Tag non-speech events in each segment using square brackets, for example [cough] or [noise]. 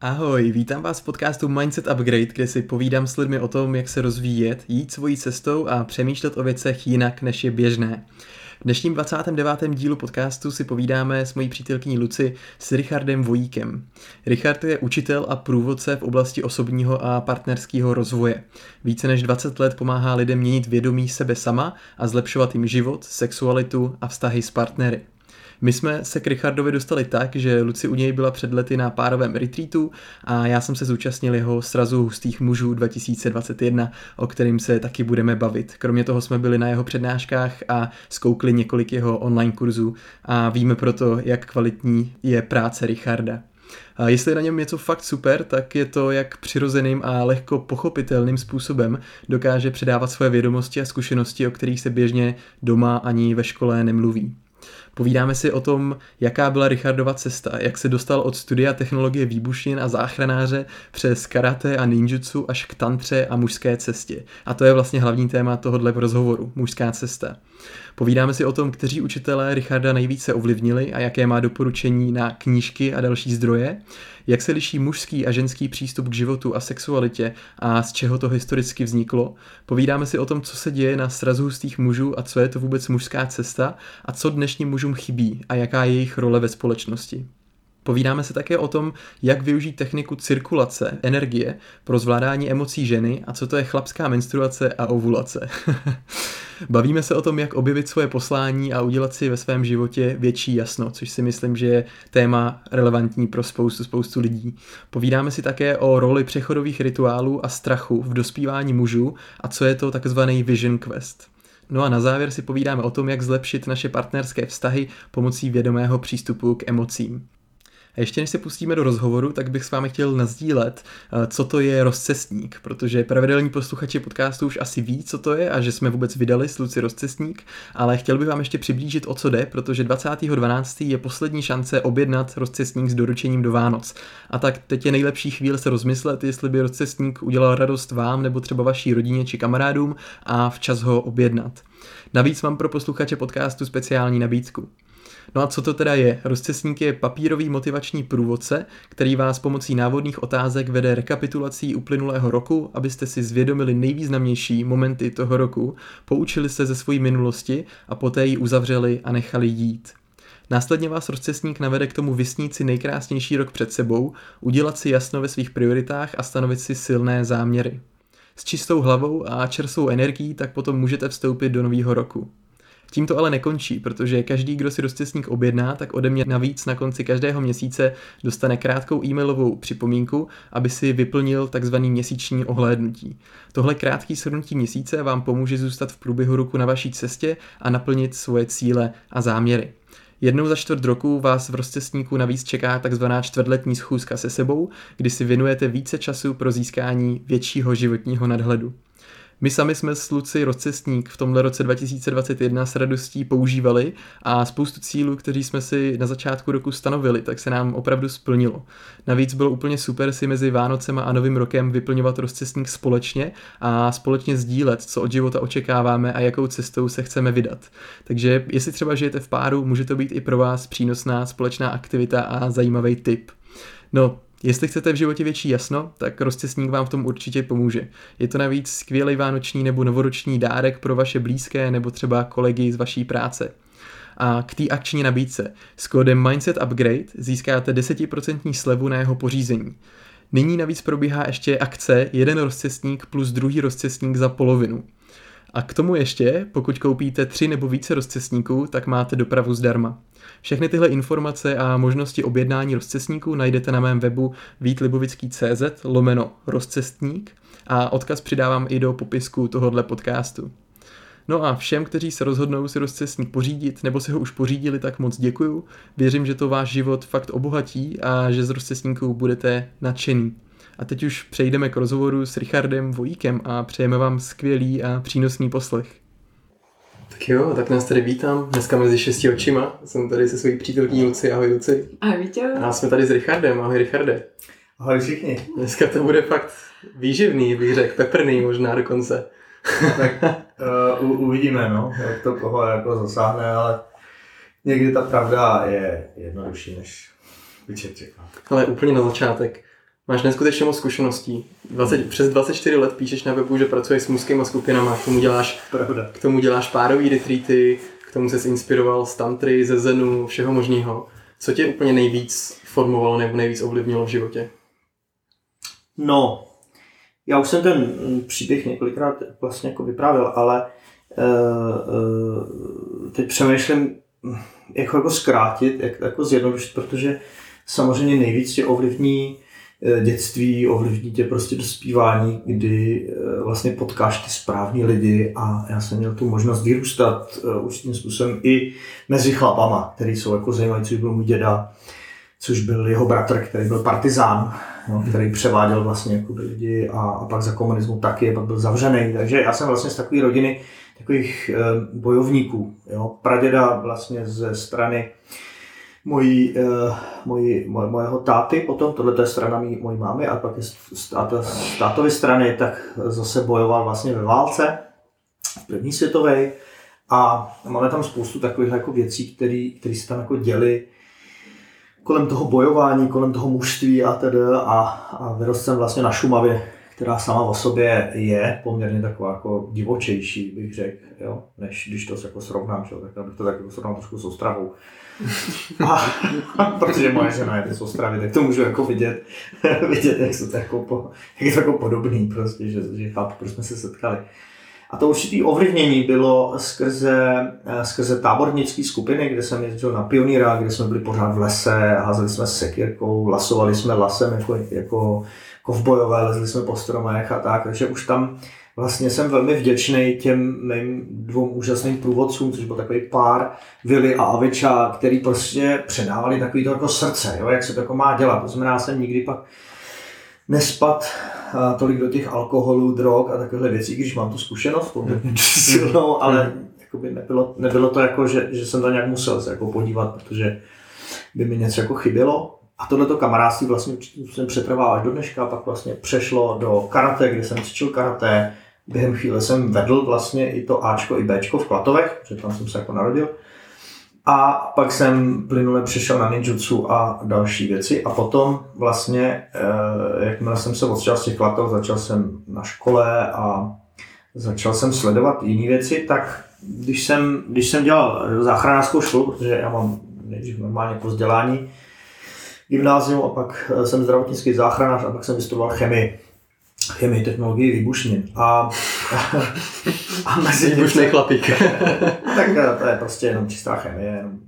Ahoj, vítám vás v podcastu Mindset Upgrade, kde si povídám s lidmi o tom, jak se rozvíjet, jít svojí cestou a přemýšlet o věcech jinak, než je běžné. V dnešním 29. dílu podcastu si povídáme s mojí přítelkyní Luci s Richardem Vojíkem. Richard je učitel a průvodce v oblasti osobního a partnerského rozvoje. Více než 20 let pomáhá lidem měnit vědomí sebe sama a zlepšovat jim život, sexualitu a vztahy s partnery. My jsme se k Richardovi dostali tak, že Luci u něj byla před lety na párovém retreatu a já jsem se zúčastnil jeho srazu hustých mužů 2021, o kterým se taky budeme bavit. Kromě toho jsme byli na jeho přednáškách a zkoukli několik jeho online kurzů a víme proto, jak kvalitní je práce Richarda. A jestli je na něm něco fakt super, tak je to, jak přirozeným a lehko pochopitelným způsobem dokáže předávat svoje vědomosti a zkušenosti, o kterých se běžně doma ani ve škole nemluví. Povídáme si o tom, jaká byla Richardova cesta, jak se dostal od studia technologie výbušin a záchranáře přes karate a ninjutsu až k tantře a mužské cestě. A to je vlastně hlavní téma tohohle rozhovoru, mužská cesta. Povídáme si o tom, kteří učitelé Richarda nejvíce ovlivnili a jaké má doporučení na knížky a další zdroje, jak se liší mužský a ženský přístup k životu a sexualitě a z čeho to historicky vzniklo. Povídáme si o tom, co se děje na srazu hustých mužů a co je to vůbec mužská cesta a co dnešním mužům chybí a jaká je jejich role ve společnosti. Povídáme se také o tom, jak využít techniku cirkulace energie pro zvládání emocí ženy a co to je chlapská menstruace a ovulace. [laughs] Bavíme se o tom, jak objevit svoje poslání a udělat si ve svém životě větší jasno, což si myslím, že je téma relevantní pro spoustu, spoustu lidí. Povídáme si také o roli přechodových rituálů a strachu v dospívání mužů a co je to takzvaný Vision Quest. No a na závěr si povídáme o tom, jak zlepšit naše partnerské vztahy pomocí vědomého přístupu k emocím. A ještě než se pustíme do rozhovoru, tak bych s vámi chtěl nazdílet, eh, co to je rozcestník, protože pravidelní posluchači podcastu už asi ví, co to je a že jsme vůbec vydali sluci rozcestník, ale chtěl bych vám ještě přiblížit, o co jde, protože 20.12. je poslední šance objednat rozcestník s doručením do Vánoc. A tak teď je nejlepší chvíle se rozmyslet, jestli by rozcestník udělal radost vám nebo třeba vaší rodině či kamarádům a včas ho objednat. Navíc mám pro posluchače podcastu speciální nabídku. No a co to teda je? Rozcestník je papírový motivační průvodce, který vás pomocí návodných otázek vede rekapitulací uplynulého roku, abyste si zvědomili nejvýznamnější momenty toho roku, poučili se ze své minulosti a poté ji uzavřeli a nechali jít. Následně vás rozcestník navede k tomu vysnít si nejkrásnější rok před sebou, udělat si jasno ve svých prioritách a stanovit si silné záměry. S čistou hlavou a čerstvou energií tak potom můžete vstoupit do nového roku. Tím to ale nekončí, protože každý, kdo si rozcestník objedná, tak ode mě navíc na konci každého měsíce dostane krátkou e-mailovou připomínku, aby si vyplnil takzvaný měsíční ohlédnutí. Tohle krátký shrnutí měsíce vám pomůže zůstat v průběhu roku na vaší cestě a naplnit svoje cíle a záměry. Jednou za čtvrt roku vás v rozcestníku navíc čeká takzvaná čtvrtletní schůzka se sebou, kdy si věnujete více času pro získání většího životního nadhledu. My sami jsme s Luci Rozcestník v tomhle roce 2021 s radostí používali a spoustu cílů, kteří jsme si na začátku roku stanovili, tak se nám opravdu splnilo. Navíc bylo úplně super si mezi Vánocem a Novým rokem vyplňovat rozcestník společně a společně sdílet, co od života očekáváme a jakou cestou se chceme vydat. Takže jestli třeba žijete v páru, může to být i pro vás přínosná společná aktivita a zajímavý tip. No, Jestli chcete v životě větší jasno, tak rozcestník vám v tom určitě pomůže. Je to navíc skvělý vánoční nebo novoroční dárek pro vaše blízké nebo třeba kolegy z vaší práce. A k té akční nabídce s kódem Mindset Upgrade získáte 10% slevu na jeho pořízení. Nyní navíc probíhá ještě akce jeden rozcestník plus druhý rozcestník za polovinu. A k tomu ještě, pokud koupíte tři nebo více rozcestníků, tak máte dopravu zdarma. Všechny tyhle informace a možnosti objednání rozcestníků najdete na mém webu vítlibovický.cz lomeno rozcestník a odkaz přidávám i do popisku tohohle podcastu. No a všem, kteří se rozhodnou si rozcestník pořídit nebo si ho už pořídili, tak moc děkuju. Věřím, že to váš život fakt obohatí a že z rozcestníků budete nadšený. A teď už přejdeme k rozhovoru s Richardem Vojíkem a přejeme vám skvělý a přínosný poslech. Tak jo, tak nás tady vítám. Dneska mezi šesti očima. Jsem tady se svojí přítelkyní Luci. Ahoj Luci. Ahoj Vítě. A jsme tady s Richardem. Ahoj Richarde. Ahoj všichni. Dneska to bude fakt výživný, bych řekl, peprný možná dokonce. No, tak uh, uvidíme, no, jak to koho jako zasáhne, ale někdy ta pravda je jednodušší, než by čekal. Ale úplně na začátek, Máš neskutečně moc zkušeností. 20, přes 24 let píšeš na webu, že pracuješ s mužskými skupinami, k tomu děláš, Pravda. k tomu děláš párový retreaty, k tomu se inspiroval z tantry, ze zenu, všeho možného. Co tě úplně nejvíc formovalo nebo nejvíc ovlivnilo v životě? No, já už jsem ten příběh několikrát vlastně jako vyprávěl, ale uh, uh, teď přemýšlím, jak ho jako zkrátit, jak jako zjednodušit, protože samozřejmě nejvíc tě ovlivní dětství, ovlivní tě prostě dospívání, kdy vlastně potkáš ty správní lidi a já jsem měl tu možnost vyrůstat určitým způsobem i mezi chlapama, který jsou jako zajímaví, což byl můj děda, což byl jeho bratr, který byl partizán, no, který převáděl vlastně jako lidi a, a pak za komunismu taky, a pak byl zavřený. Takže já jsem vlastně z takové rodiny takových bojovníků. Jo. Praděda vlastně ze strany mojí, e, mojí, moje, mojeho táty potom, tohle je strana mý, mojí mámy a pak je z, táta, z strany, tak zase bojoval vlastně ve válce, v první světové a máme tam spoustu takových jako věcí, které se tam jako děly kolem toho bojování, kolem toho mužství a tedy a, a vyrost jsem vlastně na Šumavě, která sama o sobě je poměrně taková jako divočejší, bych řekl, než když to jako srovnám, čo, tak bych to tak jako srovnal trošku s Ostravou. A, [laughs] protože moje žena je z Ostravy, tak to můžu jako vidět, [laughs] vidět jak, se to jako po, jak je to jako podobný prostě, že, že chápu, proč jsme se setkali. A to určitý ovlivnění bylo skrze, eh, skrze tábornické skupiny, kde jsem jezdil na pionýra, kde jsme byli pořád v lese, házeli jsme sekirkou, lasovali jsme lasem jako, jako kovbojové, lezli jsme po stromech a tak, takže už tam vlastně jsem velmi vděčný těm mým dvou úžasným průvodcům, což byl takový pár, Vili a Aviča, který prostě předávali takový to jako srdce, jo, jak se to jako má dělat. To znamená, jsem nikdy pak nespat tolik do těch alkoholů, drog a takovéhle věcí, když mám tu zkušenost silnou, [laughs] ale jakoby nebylo, nebylo to jako, že, že jsem tam nějak musel se jako podívat, protože by mi něco jako chybělo. A tohleto kamarádství vlastně jsem přetrval až do dneška, pak vlastně přešlo do karate, kde jsem cvičil karate. Během chvíle jsem vedl vlastně i to Ačko i Bčko v Klatovech, protože tam jsem se jako narodil. A pak jsem plynule přišel na ninjutsu a další věci. A potom vlastně, eh, jakmile jsem se odšel z těch klatov, začal jsem na škole a začal jsem sledovat jiné věci, tak když jsem, když jsem dělal záchranářskou školu, protože já mám nejdřív normálně po vzdělání, gymnázium a pak eh, jsem zdravotnický záchranář a pak jsem vystudoval chemii chemii, technologii výbušnin. A, a mezi Výbušný chlapík. [laughs] tak eh, to je prostě jenom čistá chemie. Jenom,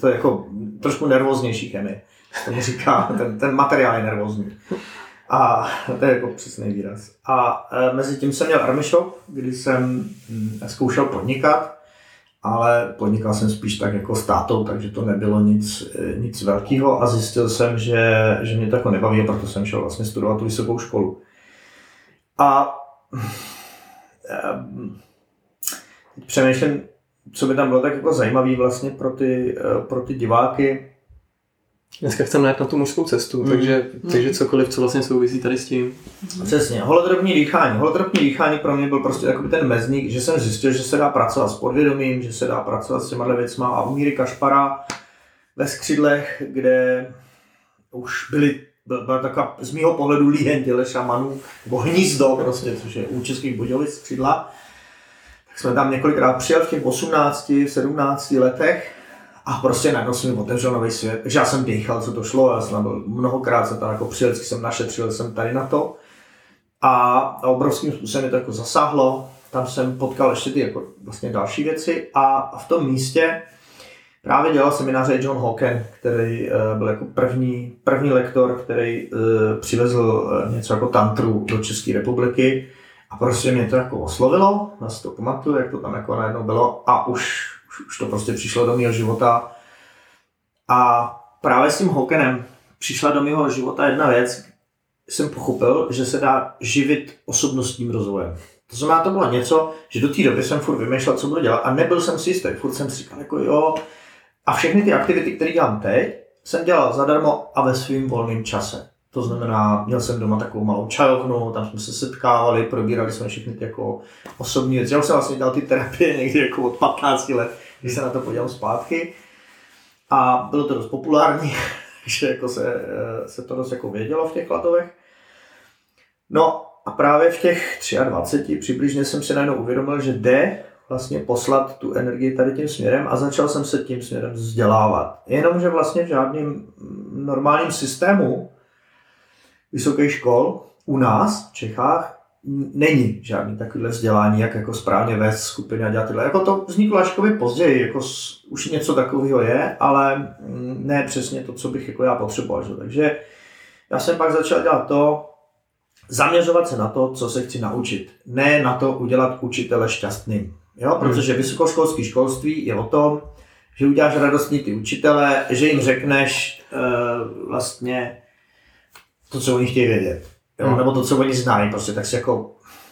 to je jako trošku nervóznější chemie. To říká, ten, ten materiál je nervózní. A to je jako přesný výraz. A e, mezi tím jsem měl army shop, kdy jsem hm, zkoušel podnikat, ale podnikal jsem spíš tak jako s tátou, takže to nebylo nic, e, nic velkého a zjistil jsem, že, že mě to jako nebaví proto jsem šel vlastně studovat tu vysokou školu. A um, přemýšlím, co by tam bylo tak jako zajímavé vlastně pro ty, e, pro ty diváky, Dneska chceme najít na tu mužskou cestu, mm. takže, takže cokoliv, co vlastně souvisí tady s tím. Přesně, holodropní dýchání. Holodropní dýchání pro mě byl prostě jako ten mezník, že jsem zjistil, že se dá pracovat s podvědomím, že se dá pracovat s těma věcma a u Míry Kašpara ve skřidlech, kde už byly byla taková z mého pohledu líhen těle šamanů, nebo hnízdo prostě, což je u českých Budějovic skřidla. Tak jsme tam několikrát přijel v těch 18, 17 letech a prostě najednou se mi otevřel nový svět. Takže já jsem dýchal, co to šlo, já jsem byl mnohokrát jsem tam jako přijel, jsem našetřil jsem tady na to. A obrovským způsobem mě to jako zasáhlo. Tam jsem potkal ještě ty jako vlastně další věci a v tom místě právě dělal semináře John Hawken, který uh, byl jako první, první lektor, který uh, přivezl uh, něco jako tantru do České republiky a prostě mě to jako oslovilo, si to pamatuju, jak to tam jako najednou bylo a už už to prostě přišlo do mého života. A právě s tím Hawkenem přišla do mého života jedna věc, jsem pochopil, že se dá živit osobnostním rozvojem. To znamená, to bylo něco, že do té doby jsem furt vymýšlel, co budu dělat a nebyl jsem si jistý. Furt jsem si říkal, jako jo. A všechny ty aktivity, které dělám teď, jsem dělal zadarmo a ve svém volném čase. To znamená, měl jsem doma takovou malou čajovnu, tam jsme se setkávali, probírali jsme všechny ty jako osobní věci. Já jsem vlastně dělal ty terapie někdy jako od 15 let, když se na to podívám zpátky. A bylo to dost populární, [laughs] takže jako se, eh, se to dost jako vědělo v těch Klatovech. No a právě v těch 23 přibližně jsem si najednou uvědomil, že jde vlastně poslat tu energii tady tím směrem a začal jsem se tím směrem vzdělávat. Jenomže vlastně v žádném normálním systému vysokých škol u nás v Čechách není žádný takovýhle vzdělání, jak jako správně vést skupiny a dělat tyhle. Jako to vzniklo až později, jako už něco takového je, ale mm, ne přesně to, co bych jako já potřeboval. Že? Takže já jsem pak začal dělat to, zaměřovat se na to, co se chci naučit. Ne na to udělat učitele šťastným. Jo? Hmm. Protože vysokoškolské školství je o tom, že uděláš radostní ty učitele, že jim řekneš uh, vlastně to, co oni chtějí vědět. Jo? Hmm. Nebo to, co oni znají. Prostě tak si jako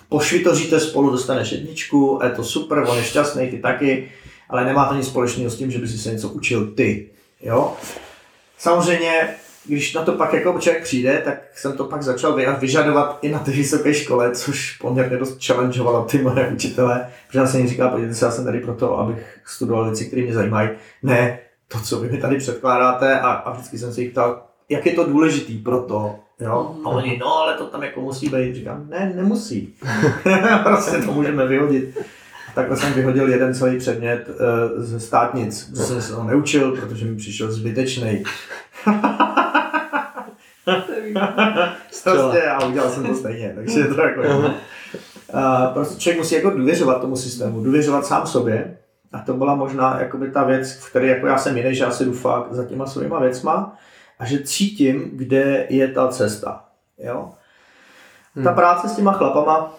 pošvitoříte spolu, dostaneš jedničku, a je to super, on je šťastný, ty taky, ale nemá to nic společného s tím, že by si se něco učil ty. Jo? Samozřejmě když na to pak jako člověk přijde, tak jsem to pak začal vyžadovat i na té vysoké škole, což poměrně dost challengeovalo ty moje učitele, protože já jsem jim říkal, podívejte se, já jsem tady proto, abych studoval věci, které mě zajímají. Ne, to, co vy mi tady předkládáte a, a vždycky jsem se jich ptal, jak je to důležitý pro to, jo? A oni, no ale to tam jako musí být. Říkám, ne, nemusí. [laughs] [laughs] prostě to můžeme vyhodit. Takhle jsem vyhodil jeden celý předmět uh, ze státnic, protože jsem se ho neučil, protože mi přišel zbytečný. prostě [laughs] a udělal jsem to stejně, takže to jako uh, prostě člověk musí jako důvěřovat tomu systému, důvěřovat sám sobě a to byla možná jakoby ta věc, v které jako já jsem jiný, že já si jdu fakt za těma svýma věcma a že cítím, kde je ta cesta. Jo? Ta hmm. práce s těma chlapama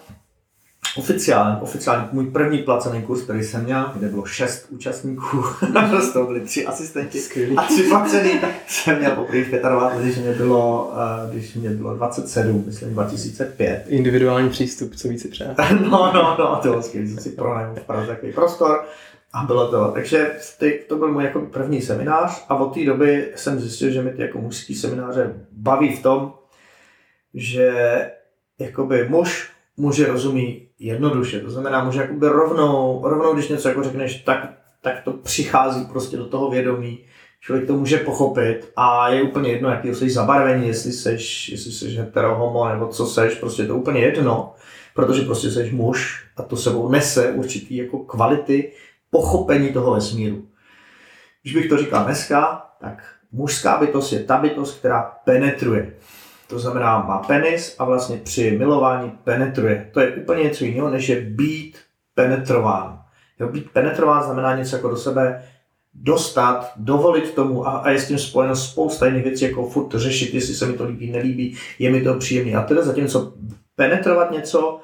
oficiálně, oficiálně můj první placený kurz, který jsem měl, kde bylo šest účastníků, [laughs] z toho byli tři asistenti Skvělý. a tři placený, jsem měl poprvé v 25, když mě bylo, eh, když mě bylo 27, myslím 2005. Individuální přístup, co víc si přát. no, no, no, to bylo skvělé, jsem si pronajal v Praze takový prostor a bylo to. Takže to byl můj jako první seminář a od té doby jsem zjistil, že mi ty jako mužský semináře baví v tom, že jakoby muž muže rozumí jednoduše. To znamená, muže jakoby rovnou, rovnou, když něco jako řekneš, tak, tak to přichází prostě do toho vědomí. Člověk to může pochopit a je úplně jedno, jaký jsi zabarvení, jestli seš, jestli seš hetero, homo, nebo co seš, prostě to úplně jedno, protože prostě seš muž a to sebou nese určitý jako kvality pochopení toho vesmíru. Když bych to říkal dneska, tak mužská bytost je ta bytost, která penetruje. To znamená, má penis a vlastně při milování penetruje. To je úplně něco jiného, než je být penetrován. Jo, být penetrován znamená něco jako do sebe dostat, dovolit tomu a, a je s tím spojeno spousta jiných věcí, jako furt řešit, jestli se mi to líbí, nelíbí, je mi to příjemné. A teda zatímco penetrovat něco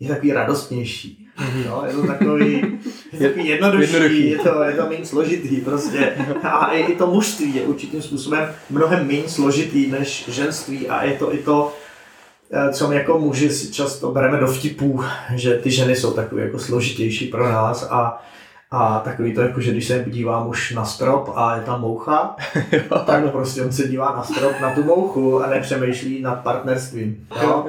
je takový radostnější. Mhm. Jo, je to takový, je takový jednodušší, jednoduchý. je to, je to méně složitý prostě. A i, i to mužství je určitým způsobem mnohem méně složitý než ženství a je to i to, eh, co my jako muži si často bereme do vtipů, že ty ženy jsou takové jako složitější pro nás a a takový to, jako, že když se podívá muž na strop a je tam moucha, [laughs] tak prostě on se dívá na strop, na tu mouchu a nepřemýšlí nad partnerstvím. Jo?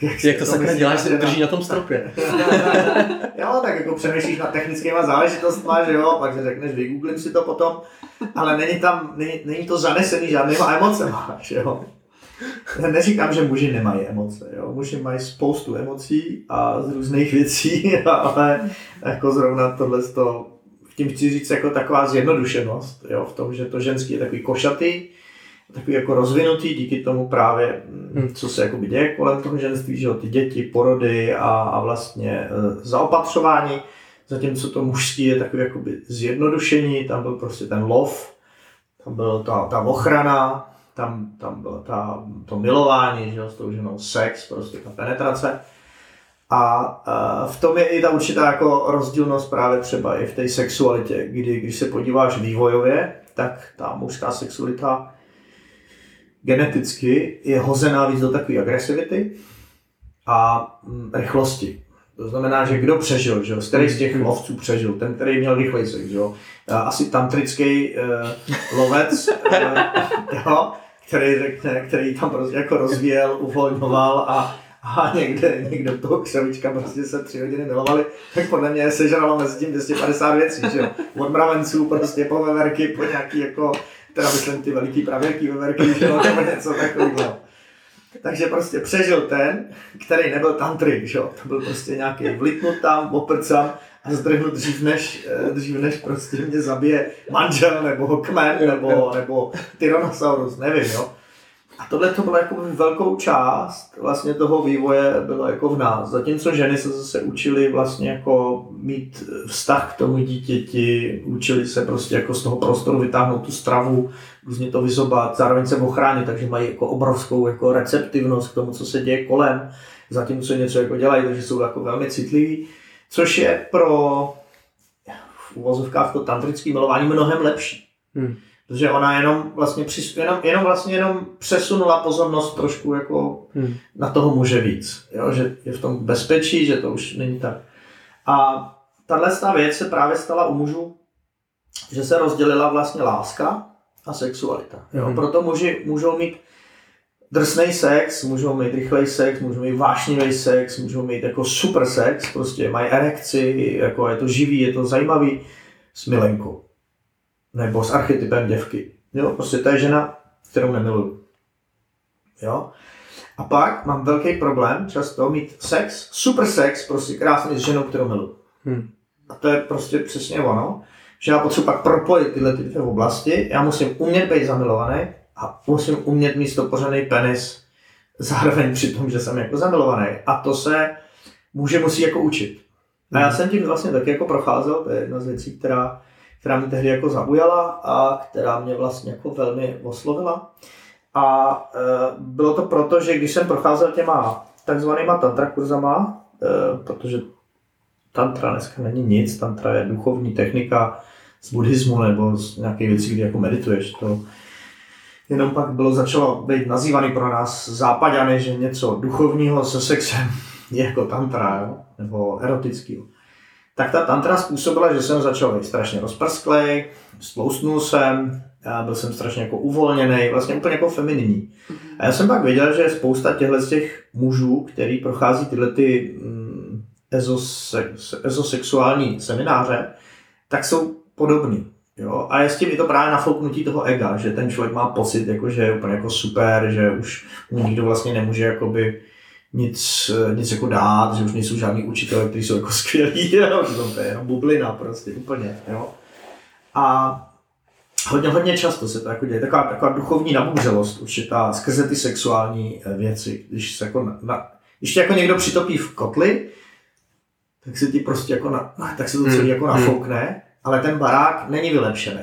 Jak, jak to sakra děláš, se drží na tom stropě. [laughs] jo, tak jako přemýšlíš nad technickými záležitostmi, že jo, pak si řekneš, vygooglím si to potom, ale není tam, není, není to zanesený žádnýma emocema, [laughs] že jo. Neříkám, že muži nemají emoce, jo. Muži mají spoustu emocí a z různých věcí, [laughs] ale jako zrovna tohle to, tím chci říct jako taková zjednodušenost, jo, v tom, že to ženský je takový košatý, takový jako rozvinutý díky tomu právě, hmm. co se jako děje kolem toho ženství, že jo, ty děti, porody a, a vlastně e, zaopatřování. Zatímco to mužství je takový jakoby zjednodušení, tam byl prostě ten lov, tam byla ta, ta ochrana, tam, tam bylo ta, to milování, že jo, s tou ženou sex, prostě ta penetrace. A uh, v tom je i ta určitá jako rozdílnost právě třeba i v té sexualitě, kdy když se podíváš vývojově, tak ta mužská sexualita geneticky je hozená víc do takové agresivity a mm, rychlosti. To znamená, že kdo přežil, že jo? z kterých z těch lovců přežil, ten, který měl rychlej sex, jo? asi tantrický uh, lovec, uh, [laughs] jo? který řekne, který tam prostě jako rozvíjel, uvolňoval a, a někde, někde toho křevička prostě se tři hodiny milovali, tak podle mě sežralo mezi tím 250 věcí, že jo? Od mravenců prostě po veverky, po nějaký jako teda myslím ty veliký pravěrký veverky, nebo něco takového. Takže prostě přežil ten, který nebyl tantrik, že to byl prostě nějaký vlitnut tam, oprcam a zdrhnut dřív než, eh, dřív než prostě mě zabije manžel, nebo kmen, nebo, nebo Tyrannosaurus, nevím, jo. A tohle to bylo jako velkou část vlastně toho vývoje bylo jako v nás. Zatímco ženy se zase učily vlastně jako mít vztah k tomu dítěti, učili se prostě jako z toho prostoru vytáhnout tu stravu, různě to vyzobat, zároveň se ochránit, takže mají jako obrovskou jako receptivnost k tomu, co se děje kolem, zatímco něco jako dělají, takže jsou jako velmi citliví, což je pro v uvozovkách to tantrické milování mnohem lepší. Hmm. Protože ona jenom vlastně, přis, jenom, jenom vlastně jenom přesunula pozornost trošku jako hmm. na toho muže víc. Jo? Že je v tom bezpečí, že to už není tak. A tahle věc se právě stala u mužů, že se rozdělila vlastně láska a sexualita. Jo? Hmm. Proto muži můžou mít drsný sex, můžou mít rychlej sex, můžou mít vášnivý sex, můžou mít jako super sex, prostě mají erekci, jako je to živý, je to zajímavý s milenkou nebo s archetypem děvky. Jo, prostě to je žena, kterou nemiluju. Jo. A pak mám velký problém často mít sex, super sex, prostě krásný s ženou, kterou miluju. Hmm. A to je prostě přesně ono, že já potřebuji pak propojit tyhle ty dvě oblasti. Já musím umět být zamilovaný a musím umět mít stopořený penis zároveň při tom, že jsem jako zamilovaný. A to se může musí jako učit. A já hmm. jsem tím vlastně taky jako procházel, to je jedna z věcí, která která mě tehdy jako zaujala a která mě vlastně jako velmi oslovila. A e, bylo to proto, že když jsem procházel těma takzvanýma tantra kurzama, e, protože tantra dneska není nic, tantra je duchovní technika z buddhismu nebo z nějaké věcí, kdy jako medituješ. To jenom pak bylo začalo být nazývaný pro nás západany, že něco duchovního se sexem [laughs] je jako tantra, jo? nebo erotický tak ta tantra způsobila, že jsem začal být strašně rozprsklej, stloustnul jsem, já byl jsem strašně jako uvolněný, vlastně úplně jako femininní. A já jsem pak věděl, že spousta těchto z těch mužů, který prochází tyhle ty mm, ezose, ezosexuální semináře, tak jsou podobný. Jo? A je s tím i to právě nafouknutí toho ega, že ten člověk má pocit, jako, že je úplně jako super, že už mu nikdo vlastně nemůže jakoby, nic, nic jako dát, že už nejsou žádní učitelé, kteří jsou jako [laughs] skvělí, jo, to je jenom bublina prostě úplně, jo. A hodně, hodně často se to jako děje, taková, taková duchovní nabouřelost určitá skrze ty sexuální eh, věci, když se jako, na, když tě jako někdo přitopí v kotli, tak se ti prostě jako, na, tak se to celý hmm. jako hmm. nafoukne, ale ten barák není vylepšený.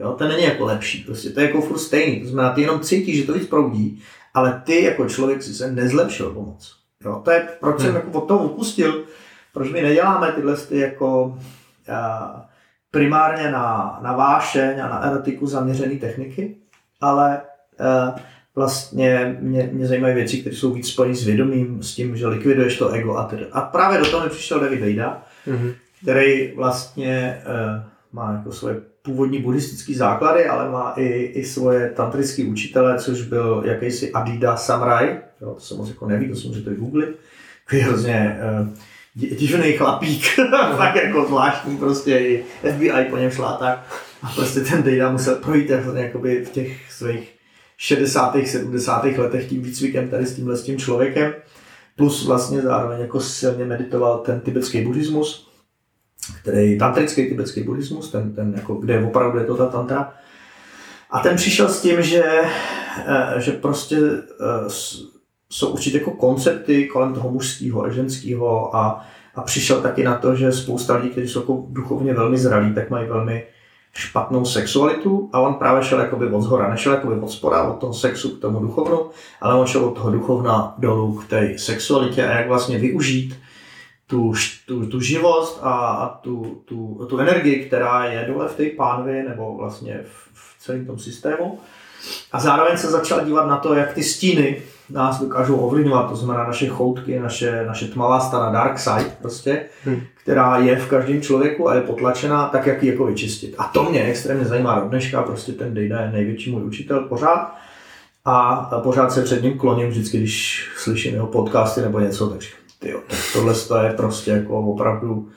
Jo, ten není jako lepší, prostě to je jako furt stejný, to znamená, ty jenom cítíš, že to víc proudí, ale ty jako člověk si se nezlepšil pomoc. Jo, to je, proč jsem hmm. jako od toho upustil, proč my neděláme tyhle ty jako a, primárně na, na vášeň a na erotiku zaměřené techniky, ale a, vlastně mě, mě zajímají věci, které jsou víc spojené s vědomím, s tím, že likviduješ to ego a tedy. A právě do toho mi přišel David Vejda, mm-hmm. který vlastně a, má jako svoje původní buddhistické základy, ale má i, i svoje tantrické učitele, což byl jakýsi Adida Samraj, jo, to se moc jako neví, to si můžete googlit, takový hrozně uh, divný chlapík, [laughs] tak jako zvláštní, prostě i FBI po něm šla tak. A prostě ten Dejda musel projít jakoby v těch svých 60. 70. letech tím výcvikem tady s tímhle s tím člověkem. Plus vlastně zároveň jako silně meditoval ten tibetský buddhismus který tantrický tibetský buddhismus, ten, ten jako, kde opravdu je to ta tantra. A ten přišel s tím, že, eh, že prostě eh, jsou určitě jako koncepty kolem toho mužského a ženského a, a přišel taky na to, že spousta lidí, kteří jsou jako duchovně velmi zralí, tak mají velmi špatnou sexualitu a on právě šel jakoby od zhora, nešel jakoby od spora, od toho sexu k tomu duchovnu, ale on šel od toho duchovna dolů k té sexualitě a jak vlastně využít tu, tu, tu živost a, a tu, tu, tu energii, která je dole v té pánvi nebo vlastně v, v celém tom systému. A zároveň se začal dívat na to, jak ty stíny nás dokážou ovlivňovat, to znamená naše choutky, naše, naše tmavá strana, dark side prostě, hmm. která je v každém člověku a je potlačená, tak jak ji jako vyčistit. A to mě extrémně zajímá do dneška, prostě ten Dejda je největší můj učitel pořád a pořád se před ním kloním vždycky, když slyším jeho podcasty nebo něco, takže tyjo, tak tohle je prostě jako opravdu,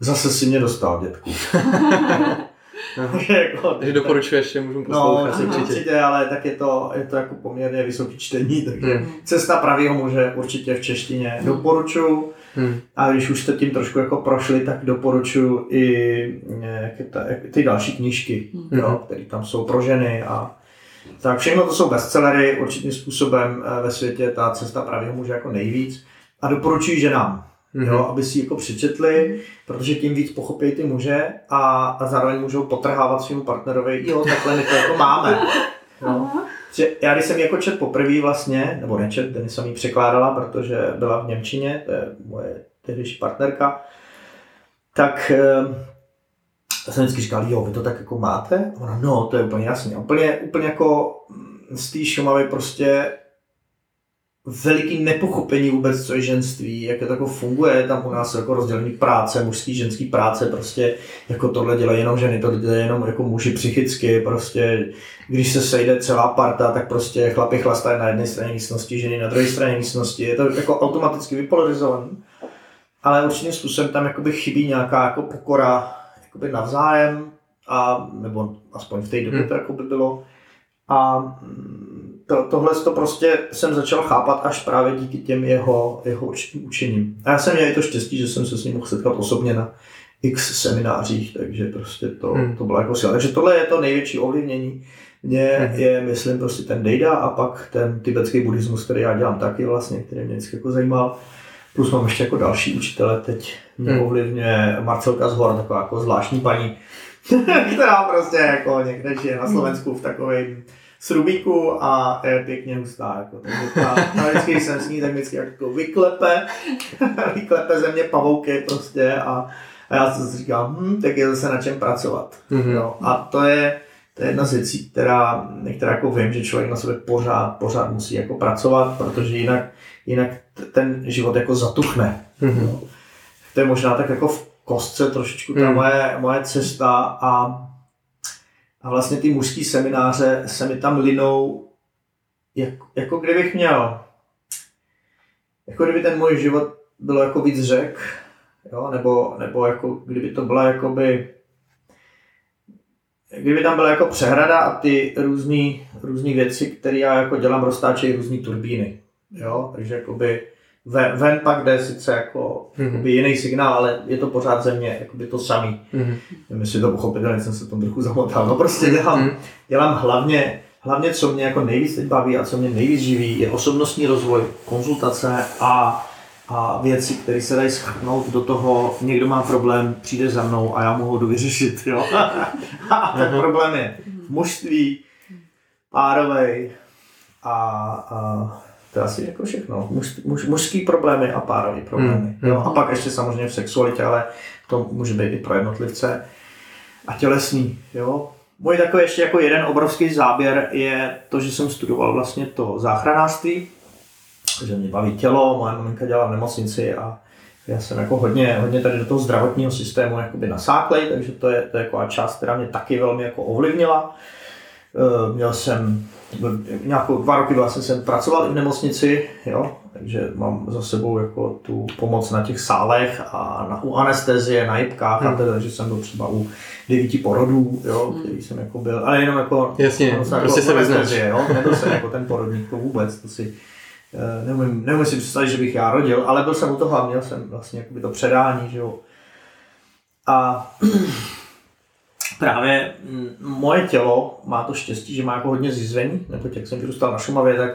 zase si mě dostal, dětku. [laughs] [laughs] Takže jako, Takže doporučuješ, že můžu No, poslouchat určitě. určitě. určitě, ale tak je to, je to jako poměrně vysoký čtení, takže Hmm. cesta pravýho muže určitě v češtině doporučuju. Hmm. A když už jste tím trošku jako prošli, tak doporučuji i eh, ta, ty další knížky, jo, které tam jsou pro ženy a tak všechno to jsou bestsellery, určitým způsobem eh, ve světě ta cesta pravého muže jako nejvíc. A doporučuji ženám, Mhm. jo, aby si jako přečetli, protože tím víc pochopí ty muže a, a zároveň můžou potrhávat svým partnerovi, jo, takhle my to jako máme. Jo. Že já když jsem jako čet poprvé vlastně, nebo nečet, Denisa mi ji překládala, protože byla v Němčině, to je moje tehdejší partnerka, tak eh, jsem vždycky říkal, jo, vy to tak jako máte? A ona, no, to je úplně jasně. Úplně, úplně jako z té Šumavy prostě veliký nepochopení vůbec, co je ženství, jak to jako funguje, tam u nás jako rozdělení práce, mužský, ženský práce, prostě jako tohle dělají jenom ženy, to dělají jenom jako muži psychicky, prostě když se sejde celá parta, tak prostě chlapi chlastají na jedné straně místnosti, ženy na druhé straně místnosti, je to jako automaticky vypolarizované, ale určitým způsobem tam jakoby chybí nějaká jako pokora jakoby navzájem, a, nebo aspoň v té době Hmm. to jako by bylo. A mm, to, tohle to prostě jsem začal chápat až právě díky těm jeho, jeho uč- učením. A já jsem měl i to štěstí, že jsem se s ním mohl setkat osobně na x seminářích, takže prostě to, Hmm. to bylo jako síla. Takže tohle je to největší ovlivnění. Mě Hmm. je, myslím, prostě ten Dejda a pak ten tibetský buddhismus, který já dělám taky vlastně, který mě vždycky jako zajímal. Plus mám ještě jako další učitele, teď mě Hmm. ovlivňuje Marcelka z Hor, taková jako zvláštní paní, [laughs] která prostě jako někde žije na Slovensku v takovém srubíku a je pěkně hustá. Jako. Takže ta, ta vždycky, jsem s ní, tak vždycky jako vyklepe, [laughs] vyklepe ze mě pavouky prostě a, a já si říkám, hm, tak je zase na čem pracovat. Mhm. No, a to je, to je jedna z věcí, která, která jako vím, že člověk na sebe pořád, pořád musí jako pracovat, protože jinak, jinak ten život jako zatuchne. Mhm. No. To je možná tak jako v kostce trošičku ta Hmm. moje, moje cesta a, a vlastně ty mužský semináře se mi tam linou, jak, jako kdybych měl, jako kdyby ten můj život bylo jako víc řek, jo, nebo, nebo jako kdyby to byla jakoby, kdyby tam byla jako přehrada a ty různý věci, které já jako dělám, roztáčejí různý turbíny, jo, takže jakoby ven, ven pak jde sice jako Mhm. jakoby jiný signál, ale je to pořád země, jakoby to samý. Mhm. Nevím, jestli to pochopitelně jsem se v tom trochu zamotal. No prostě dělám, Mhm. dělám hlavně, hlavně, co mě jako nejvíc teď baví a co mě nejvíc živí, je osobnostní rozvoj, konzultace a, a věci, které se dají schrnout do toho, někdo má problém, přijde za mnou a já mu ho jdu vyřešit. Jo? [laughs] a ten Aha. problém je v mužství, párovej a, a to je asi jako všechno. Muž, muž, mužský problémy a párový problémy. Hmm. Jo? A pak ještě samozřejmě v sexualitě, ale to může být i pro jednotlivce. A tělesný. Jo? Můj takový ještě jako jeden obrovský záběr je to, že jsem studoval vlastně to záchranářství, že mě baví tělo, moje maminka dělala v nemocnici a já jsem jako hodně, hodně tady do toho zdravotního systému jakoby nasáklej, takže to je, to je jako část, která mě taky velmi jako ovlivnila. Eh, Měl jsem nějakou dva roky vlastně jsem pracoval i v nemocnici, jo, takže mám za sebou jako tu pomoc na těch sálech a na, u anestezie, na jibkách Hmm. a teda, že jsem byl třeba u devíti porodů, jo, který jsem jako byl, ale jenom jako Jasně, jenom jsem prostě jako se vyznáš. anestezie, jo, nebyl jsem jako ten porodník, to vůbec, to si eh, neumím, neumím si představit, že bych já rodil, ale byl jsem u toho a měl jsem vlastně to předání, že jo. A [clears throat] právě moje tělo má to štěstí, že má jako hodně zjizvení, nebo jak jsem vyrůstal na Šumavě, tak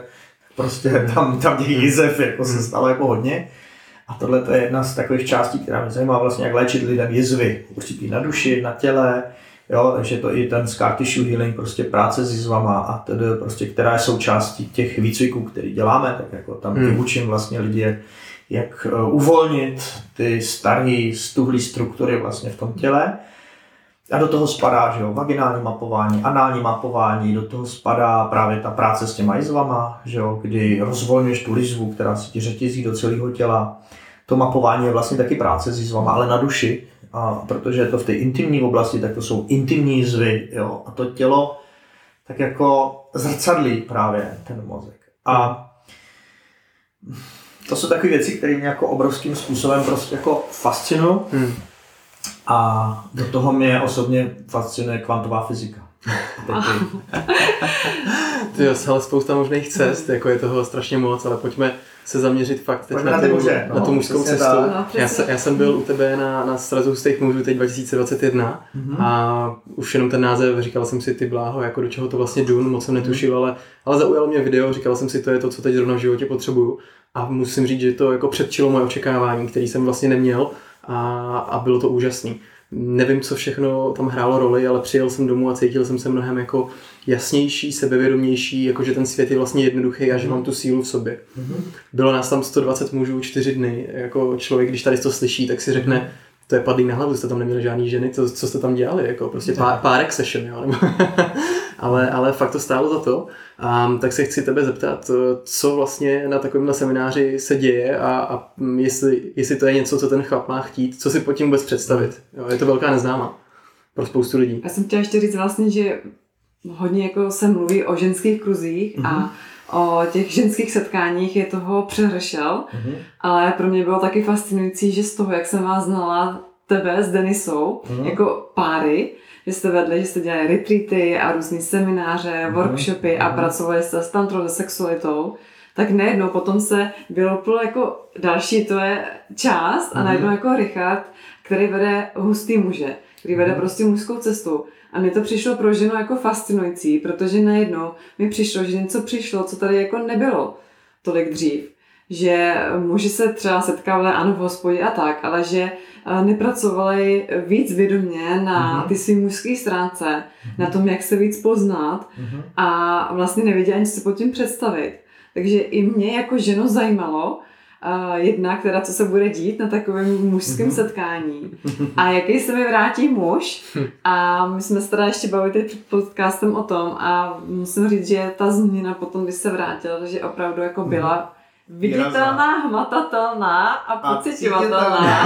prostě [laughs] tam, tam těch jizev jako se stalo jako hodně. A tohle to je jedna z takových částí, která mě zajímá vlastně, jak léčit lidem jizvy, určitý na duši, na těle, jo, takže to i ten scar tissue healing, prostě práce s jizvama a tedy prostě, která je součástí těch výcviků, který děláme, tak jako tam Hmm. učím vlastně lidi, jak, jak eh, uvolnit ty staré stuhlé struktury vlastně v tom těle. A do toho spadá, že jo, vaginální mapování, anální mapování, do toho spadá právě ta práce s těma jizvama, že jo, kdy rozvolňuješ tu jizvu, která se ti řetězí do celého těla. To mapování je vlastně taky práce s jizvama, ale na duši, a protože je to v té intimní oblasti, tak to jsou intimní jizvy, jo, a to tělo tak jako zrcadlí právě ten mozek. A to jsou takové věci, které mě jako obrovským způsobem prostě jako fascinují. Hmm. A do toho mě osobně fascinuje kvantová fyzika. [laughs] Ty jo, ale spousta možných cest, jako je toho strašně moc, ale pojďme se zaměřit fakt teď Pojďme na, tu, muže, na no, tu mužskou cestu. No, já, se, já jsem byl u tebe na, na srazu z těch mužů teď 2021 Mhm. a už jenom ten název, říkal jsem si ty bláho, jako do čeho to vlastně jdu, moc jsem netušil, ale, ale zaujalo mě video, říkal jsem si, to je to, co teď zrovna v životě potřebuju. A musím říct, že to jako předčilo moje očekávání, který jsem vlastně neměl a, a bylo to úžasný. Nevím, co všechno tam hrálo roli, ale přijel jsem domů a cítil jsem se mnohem jako jasnější, sebevědomější, jako že ten svět je vlastně jednoduchý a že mám tu sílu v sobě. Bylo nás tam 120 mužů čtyři dny. Jako člověk, když tady to slyší, tak si řekne, to je padlý na hlavu, jste tam neměli žádný ženy, co, co jste tam dělali, jako prostě pár, párek session, jo, nebo [laughs] ale, ale fakt to stálo za to. Um, tak se chci tebe zeptat, eh, co vlastně na takovémhle semináři se děje a, a jestli, jestli to je něco, co ten chlap má chtít, co si pod tím vůbec představit. Jo, je to velká neznáma pro spoustu lidí. Já jsem chtěla ještě říct vlastně, že hodně jako se mluví o ženských kruzích a o těch ženských setkáních je toho přehršel, Mhm. ale pro mě bylo taky fascinující, že z toho, jak jsem vás znala, tebe s Denisou, Mhm. jako páry, že jste vedli, že jste dělali retreaty a různé semináře, Mhm. workshopy a Mhm. pracovali jste s tantrou, se sexualitou, tak najednou potom se vylopilo jako další to je část a Mhm. najednou jako Richard, který vede hustý muže, který vede Mhm. prostě mužskou cestu. A mně to přišlo pro ženu jako fascinující, protože najednou mi přišlo, že něco přišlo, co tady jako nebylo tolik dřív. Že muži se třeba setkávali, ano, v hospodě a tak, ale že eh, nepracovali víc vědomě na Mhm. ty své mužské stránce, na tom, jak se víc poznat Mhm. a vlastně nevěděli ani, co si pod tím představit. Takže i mě jako ženu zajímalo, uh, jedna, která co se bude dít na takovém mužském Mhm. setkání a jaký se mi vrátí muž. A my jsme se teda ještě bavili teď před podcastem o tom a musím říct, že ta změna potom, když se vrátila, že opravdu jako byla viditelná, hmatatelná a A pocitovatelná.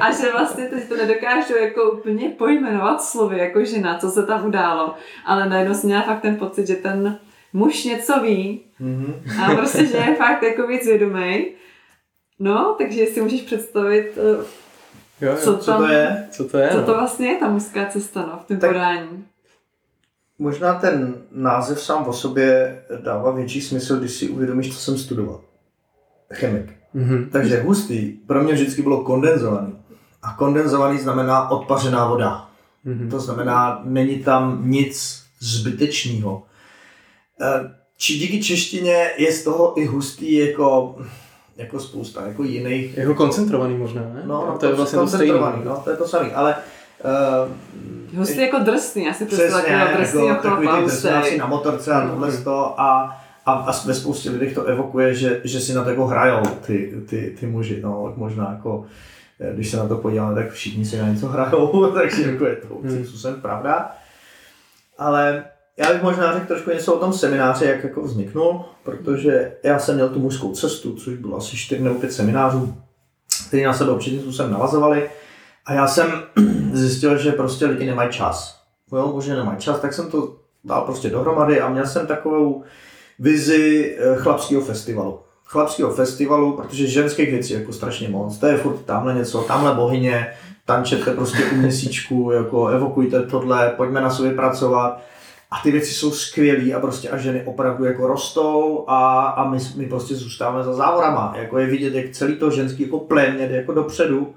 A že vlastně teď to nedokážu jako úplně pojmenovat slovy, jako žena, co se tam událo. Ale najednou jsem měla fakt ten pocit, že ten muž něco ví Mhm. a prostě, že je fakt jako víc vědomý. No, takže si můžeš představit, eh, Jo, jo. co Co tam, to je? Co to je? co no? to vlastně je ta mužská cesta no, v tom Tak- podání. Možná ten název sám o sobě dává větší smysl, když si uvědomíš, co jsem studoval. Chemik. Mhm. Takže hustý pro mě vždycky bylo kondenzovaný. A kondenzovaný znamená odpařená voda. Mhm. To znamená, není tam nic zbytečného. Eh, Či díky češtině je z toho i hustý jako, jako spousta jako jiných. Jako koncentrovaný možná, ne? No, no to je vlastně to koncentrovaný, No, to je to samé. Ale uh, Hustý jako drsný, já si představuji Přesně, takového drsného jako, takový ty drsňáci na motorce a Mm. tohle to a, a, a ve spoustě lidech to evokuje, že, že si na to jako hrajou ty, ty, ty muži, no, tak možná jako eh, když se na to podíváme, tak všichni si na něco hrajou, [laughs] takže jako je to Hmm. určitým způsobem pravda. Ale já bych možná řekl trošku něco o tom semináři, jak jako vzniknul, protože já jsem měl tu mužskou cestu, což bylo asi 4 nebo 5 seminářů, které na sebe určitým způsobem navazovali. A já jsem [clears throat] zjistil, že prostě lidi nemají čas. Jo, možná nemají čas, tak jsem to dal prostě dohromady a měl jsem takovou vizi eh, chlapského festivalu. Chlapského festivalu, protože ženských věcí jako strašně moc. To je furt tamhle něco, tamhle bohyně, tančete prostě u měsíčku, jako evokujte tohle, pojďme na sobě pracovat. A ty věci jsou skvělé a prostě a ženy opravdu jako rostou a, a my, my prostě zůstáváme za závorama. Jako je vidět, jak celý to ženský jako plémě jde jako dopředu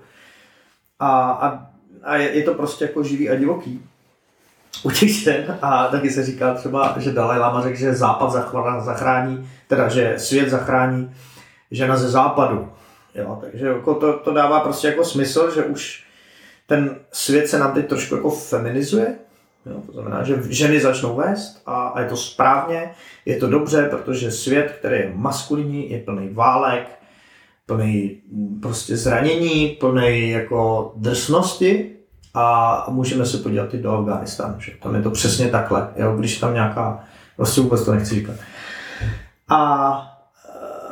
a, a, a je, je, to prostě jako živý a divoký u těch žen a taky se říká třeba, že Dalai Lama řekl, že západ zachrání, teda, že svět zachrání žena ze západu. Jo, takže jako to, to dává prostě jako smysl, že už ten svět se nám teď trošku jako feminizuje, Jo, to znamená, že ženy začnou vést a, a je to správně, je to dobře, protože svět, který je maskulinní, je plný válek, plný mm, prostě zranění, plný jako drsnosti a můžeme se podívat i do Afganistánu, že tam je to přesně takhle, jo, když tam nějaká, prostě vůbec to nechci říkat. A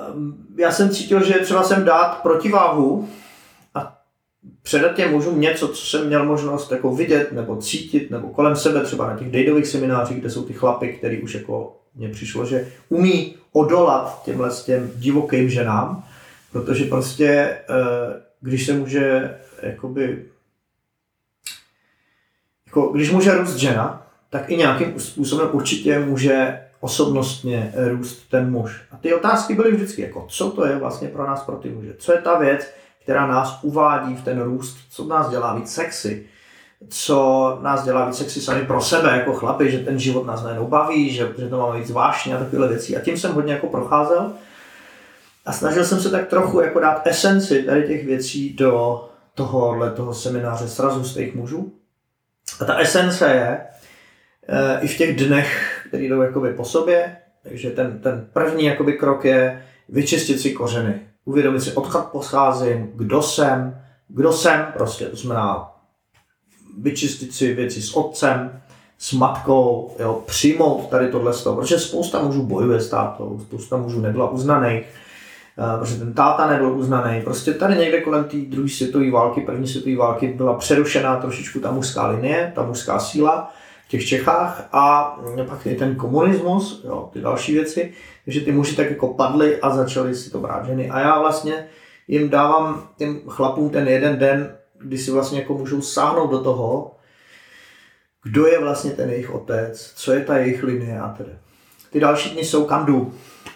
ehm, já jsem cítil, že třeba sem dát protiváhu předat těm mužům něco, co jsem měl možnost jako vidět nebo cítit, nebo kolem sebe třeba na těch dejdových seminářích, kde jsou ty chlapy, který už jako mně přišlo, že umí odolat těmhle s těm divokým ženám, protože prostě, eh, když se může jakoby jako, když může růst žena, tak i nějakým způsobem určitě může osobnostně růst ten muž. A ty otázky byly vždycky jako, co to je vlastně pro nás, pro ty muže? Co je ta věc, která nás uvádí v ten růst, co nás dělá víc sexy, co nás dělá víc sexy sami pro sebe jako chlapi, že ten život nás najednou baví, že, že to máme víc vášně a takové věci. A tím jsem hodně jako procházel a snažil jsem se tak trochu jako dát esenci tady těch věcí do tohohle toho semináře srazu z těch mužů. A ta esence je e, i v těch dnech, které jdou jakoby po sobě, takže ten, ten první jakoby krok je vyčistit si kořeny. Uvědomit si, odkud pocházím, kdo jsem, kdo jsem, prostě to znamená vyčistit si věci s otcem, s matkou, jo, přijmout tady tohle toho, protože spousta mužů bojuje s tátou, spousta mužů nebyla uznaných, eh, protože ten táta nebyl uznaný. Prostě tady někde kolem té druhé světové války, první světové války byla přerušená trošičku ta mužská linie, ta mužská síla v těch Čechách a pak i ten komunismus, jo, ty další věci, takže ty muži tak jako padly a začaly si to brát ženy. A já vlastně jim dávám těm chlapům ten jeden den kdy si vlastně jako můžou sáhnout do toho, kdo je vlastně ten jejich otec, co je ta jejich linie a tedy. Ty další dny jsou kam jdu.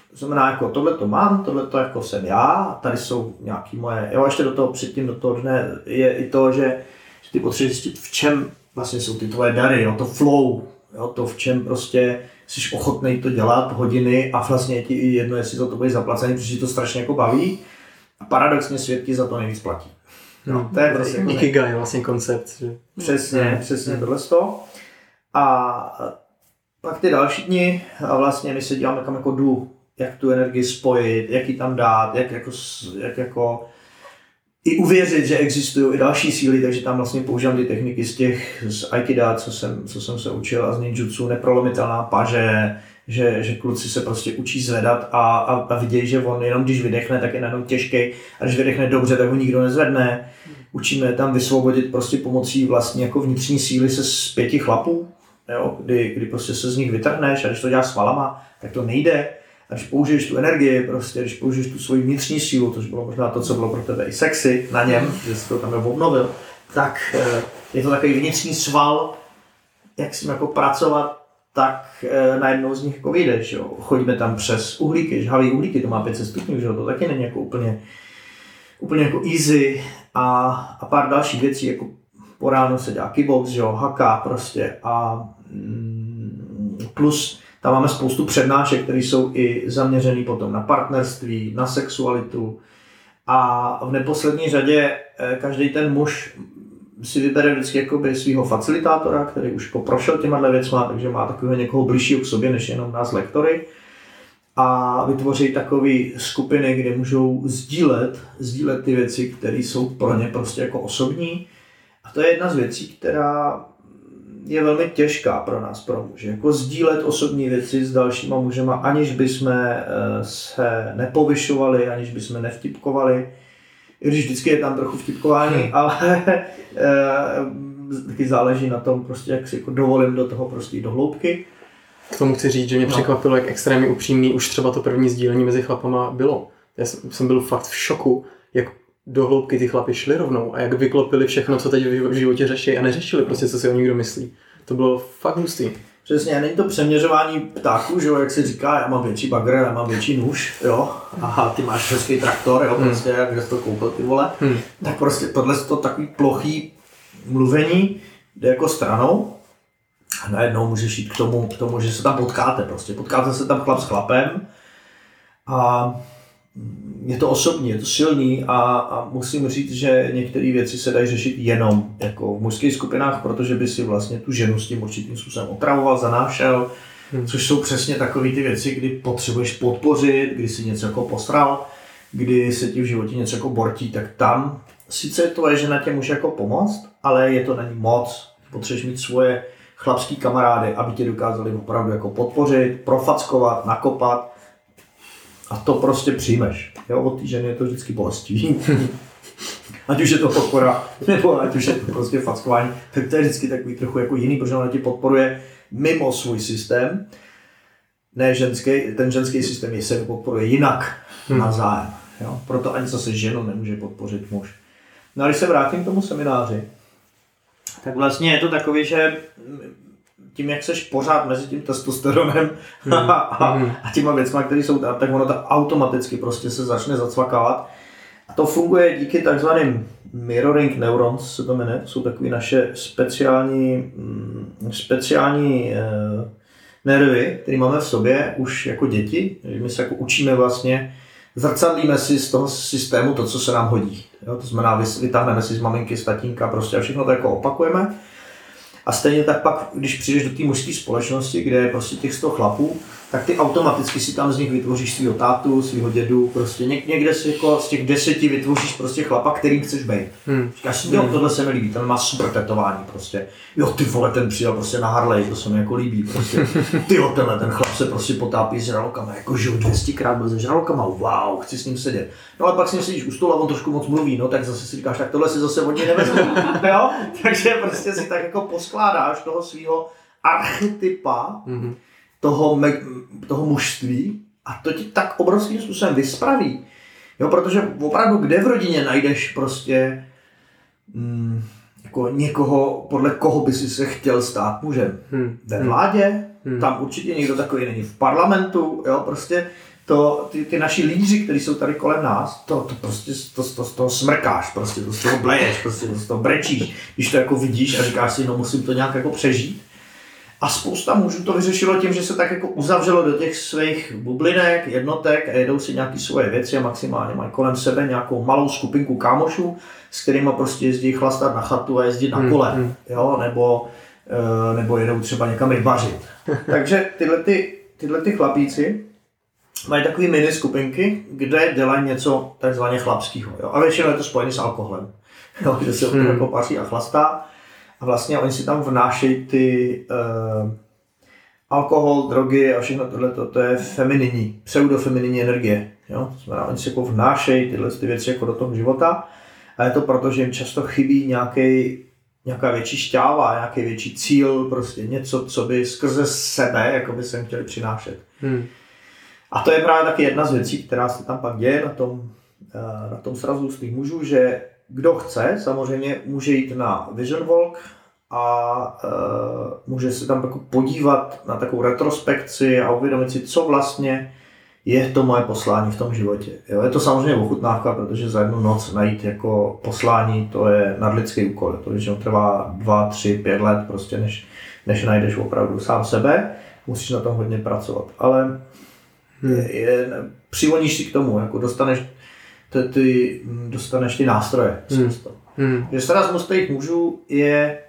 To znamená, jako tohle to mám, tohle to jako jsem já, tady jsou nějaký moje, jo, ještě do toho předtím, do toho dne je i to, že, že ty potřebuješ zjistit, v čem vlastně jsou ty tvoje dary, jo, to flow, jo, to v čem prostě jsi ochotný to dělat hodiny a vlastně ti i jedno, jestli to, to bude zaplacený, protože to strašně jako baví a paradoxně svět ti za to nejvíc platí. No, to je prostě jako Ikigai vlastně koncept. Že... Přesně, hmm. přesně tohle to. A pak ty další dny a vlastně my se děláme kam jako jdu, jak tu energii spojit, jak ji tam dát, jak jako, jak jako i uvěřit, že existují i další síly, takže tam vlastně používám ty techniky z těch, z Aikida, co jsem, co jsem se učil a z ninjutsu, neprolomitelná paže, že, že kluci se prostě učí zvedat a, a, a vidějí, že on jenom když vydechne, tak je najednou těžký a když vydechne dobře, tak ho nikdo nezvedne. Učíme tam vysvobodit prostě pomocí vlastní jako vnitřní síly se z pěti chlapů, jo, kdy, kdy prostě se z nich vytrhneš a když to děláš s valama, tak to nejde. A když použiješ tu energii, prostě, když použiješ tu svoji vnitřní sílu, což bylo možná to, co bylo pro tebe i sexy na něm, že jsi to tam obnovil, tak eh, je to takový vnitřní sval, jak s tím jako pracovat tak e, najednou z nich jako vyjdeš. Jo. Chodíme tam přes uhlíky, žhavý uhlíky, to má 500 stupňů, že jo, to taky není jako úplně, úplně jako easy a, a pár dalších věcí, jako po ránu se dělá kickbox, že jo, haka prostě a mm, plus tam máme spoustu přednášek, které jsou i zaměřené potom na partnerství, na sexualitu a v neposlední řadě e, každý ten muž si vybere vždycky jakoby svého facilitátora, který už jako prošel těma věcma, takže má takového někoho blížšího k sobě, než jenom nás lektory. A vytvoří takové skupiny, kde můžou sdílet, sdílet ty věci, které jsou pro ně prostě jako osobní. A to je jedna z věcí, která je velmi těžká pro nás, pro muže. Jako sdílet osobní věci s dalšíma mužema, aniž bychom eh, se nepovyšovali, aniž bychom nevtipkovali i když vždycky je tam trochu vtipkování, hmm. ale e, taky záleží na tom, prostě, jak si jako dovolím do toho prostě do hloubky. K tomu chci říct, že mě no. překvapilo, jak extrémně upřímný už třeba to první sdílení mezi chlapama bylo. Já jsem byl fakt v šoku, jak do hloubky ty chlapy šli rovnou a jak vyklopili všechno, co teď v životě řeší a neřešili prostě, co si o někdo myslí. To bylo fakt hustý. Přesně, není to přeměřování ptáků, že jo, jak se říká, já mám větší bagr, já mám větší nůž, jo, a ty máš hezký traktor, jo, hmm. prostě, jak jsi to koupil, ty vole, hmm. tak prostě tohle je to takový plochý mluvení, jde jako stranou, a najednou můžeš jít k tomu, k tomu, že se tam potkáte prostě, potkáte se tam chlap s chlapem a je to osobní, je to silný a, a musím říct, že některé věci se dají řešit jenom jako v mužských skupinách, protože by si vlastně tu ženu s tím určitým způsobem otravoval, zanášel, hmm. což jsou přesně takové ty věci, kdy potřebuješ podpořit, kdy si něco jako posral, kdy se ti v životě něco jako bortí, tak tam sice to je, že na tě může jako pomoct, ale je to není moc. Potřebuješ mít svoje chlapský kamarády, aby tě dokázali opravdu jako podpořit, profackovat, nakopat, a to prostě přijmeš. Jo, od té ženy je to vždycky bolestivý. [laughs] ať už je to podpora, nebo ať už je to prostě fackování, tak to je vždycky takový trochu jako jiný, protože ona ti podporuje mimo svůj systém. Ne ženský, ten ženský systém je se podporuje jinak hmm. na zájem. Jo? Proto ani zase ženu nemůže podpořit muž. No a když se vrátím k tomu semináři, tak vlastně je to takový, že tím, jak seš pořád mezi tím testosteronem Hmm. a, a, Hmm. a těma věcma, které jsou tam, tak ono to automaticky prostě se začne zacvakávat. A to funguje díky takzvaným mirroring neurons, se to jmenuje. Jsou takové naše speciální, mm, speciální eh, nervy, které máme v sobě už jako děti. že My se jako učíme vlastně, zrcadlíme si z toho systému to, co se nám hodí. Jo? To znamená, vytáhneme si z maminky, z tatínka prostě a všechno to jako opakujeme. A stejně tak pak, když přijdeš do té mužské společnosti, kde je prostě těch 100 chlapů, tak ty automaticky si tam z nich vytvoříš svého tátu, svého dědu, prostě něk, někde si jako z těch deseti vytvoříš prostě chlapa, kterým chceš být. Hmm. Říkáš si, jo, tohle se mi líbí, ten má super tetování prostě. Jo, ty vole, ten přijel prostě na Harley, to se mi jako líbí prostě. [laughs] Ty jo, tenhle, ten chlap se prostě potápí s žralokama, jako žil 200 krát byl se žralokama, wow, chci s ním sedět. No ale pak s ním sedíš u stolu a on trošku moc mluví, no tak zase si říkáš, tak tohle si zase od něj nevezmu, [laughs] jo? Takže prostě si tak jako poskládáš toho svého archetypa, Mhm. Toho, me- toho mužství a to ti tak obrovským způsobem vyspraví. Jo, protože opravdu kde v rodině najdeš prostě mm, jako někoho, podle koho by si se chtěl stát mužem. Hmm. Ve vládě, Hmm. tam určitě někdo takový není. V parlamentu, jo, prostě to, ty, ty naši lídři, kteří jsou tady kolem nás, to, to prostě to, to, z toho smrkáš, prostě to z toho bleješ, prostě to z toho brečíš, když to jako vidíš a říkáš si, no musím to nějak jako přežít. A spousta mužů to vyřešilo tím, že se tak jako uzavřelo do těch svých bublinek, jednotek a jedou si nějaké svoje věci a maximálně mají kolem sebe nějakou malou skupinku kámošů, s kterými prostě jezdí chlastat na chatu a jezdit na Hmm, kole, hmm. jo, nebo, eh, nebo jedou třeba někam vařit. [laughs] Takže tyhle, ty, tyhle ty chlapíci mají takové mini skupinky, kde dělají něco takzvaně chlapského. Jo? A většinou je to spojené s alkoholem. Jo? Že se hmm. jako paří a chlastá. A vlastně oni si tam vnášejí ty uh, alkohol, drogy a všechno tohle, to, to je femininní, pseudofemininní energie. Jo? To znamená, oni si jako vnášejí tyhle ty věci jako do toho života. A je to proto, že jim často chybí nějaký nějaká větší šťáva, nějaký větší cíl, prostě něco, co by skrze sebe jako by sem chtěli přinášet. Hmm. A to je právě taky jedna z věcí, která se tam pak děje na tom, eh, na tom srazu z těch mužů, že kdo chce, samozřejmě může jít na Vision Walk a uh, může se tam jako podívat na takovou retrospekci a uvědomit si, co vlastně je to moje poslání v tom životě. Jo, je to samozřejmě ochutnávka, protože za jednu noc najít jako poslání, to je nadlidský úkol. To většinou trvá dva, tři, pět let, prostě než, než najdeš opravdu sám sebe. Musíš na tom hodně pracovat. Ale je, je, přivoníš si k tomu, jako dostaneš ty, ty, dostaneš ty nástroje. Hmm. Hmm. Že sraz mostejch mužů je,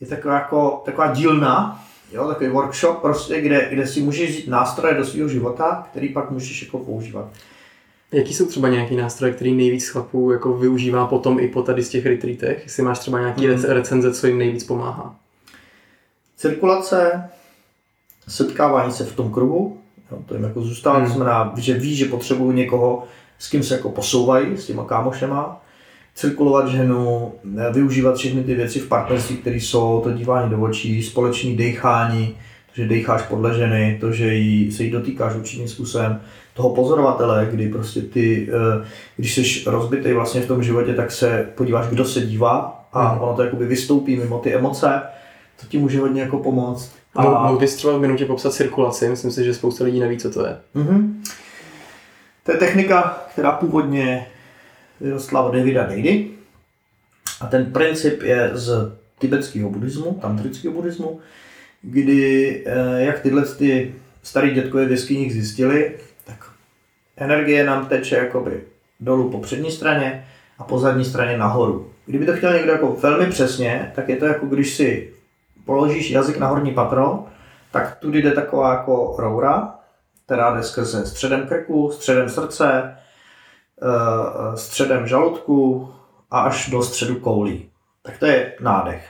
je taková, jako, taková dílna, jo, takový workshop, prostě, kde, kde si můžeš vzít nástroje do svého života, který pak můžeš jako používat. Jaký jsou třeba nějaký nástroje, který nejvíc chlapů jako využívá potom i po tady z těch retreatech? Jestli máš třeba nějaký hmm. recenze, co jim nejvíc pomáhá? Cirkulace, setkávání se v tom kruhu, jo, to jim jako zůstává, Hmm. to znamená, že ví, že potřebují někoho, s kým se jako posouvají, s těma kámošema, cirkulovat ženu, využívat všechny ty věci v partnerství, které jsou, to dívání do očí, společný dechání, to, že decháš podle ženy, to, že jí, se jí dotýkáš určitým způsobem, toho pozorovatele, kdy prostě ty, eh, když jsi rozbitý vlastně v tom životě, tak se podíváš, kdo se dívá a Hmm. ono to jakoby vystoupí mimo ty emoce, to ti může hodně jako pomoct. A... Mohl bys třeba v minutě popsat cirkulaci? Myslím si, že spousta lidí neví, co to je. Mhm. To je technika, která původně vyrostla od Davida Dady. A ten princip je z tibetského buddhismu, tantrického buddhismu, kdy eh, jak tyhle ty starý dětkové v jeskyních zjistili, tak energie nám teče jakoby dolů po přední straně a po zadní straně nahoru. Kdyby to chtěl někdo jako velmi přesně, tak je to jako když si položíš jazyk na horní patro, tak tudy jde taková jako roura, která jde skrze středem krku, středem srdce, eh, středem žaludku a až do středu koulí. Tak to je nádech.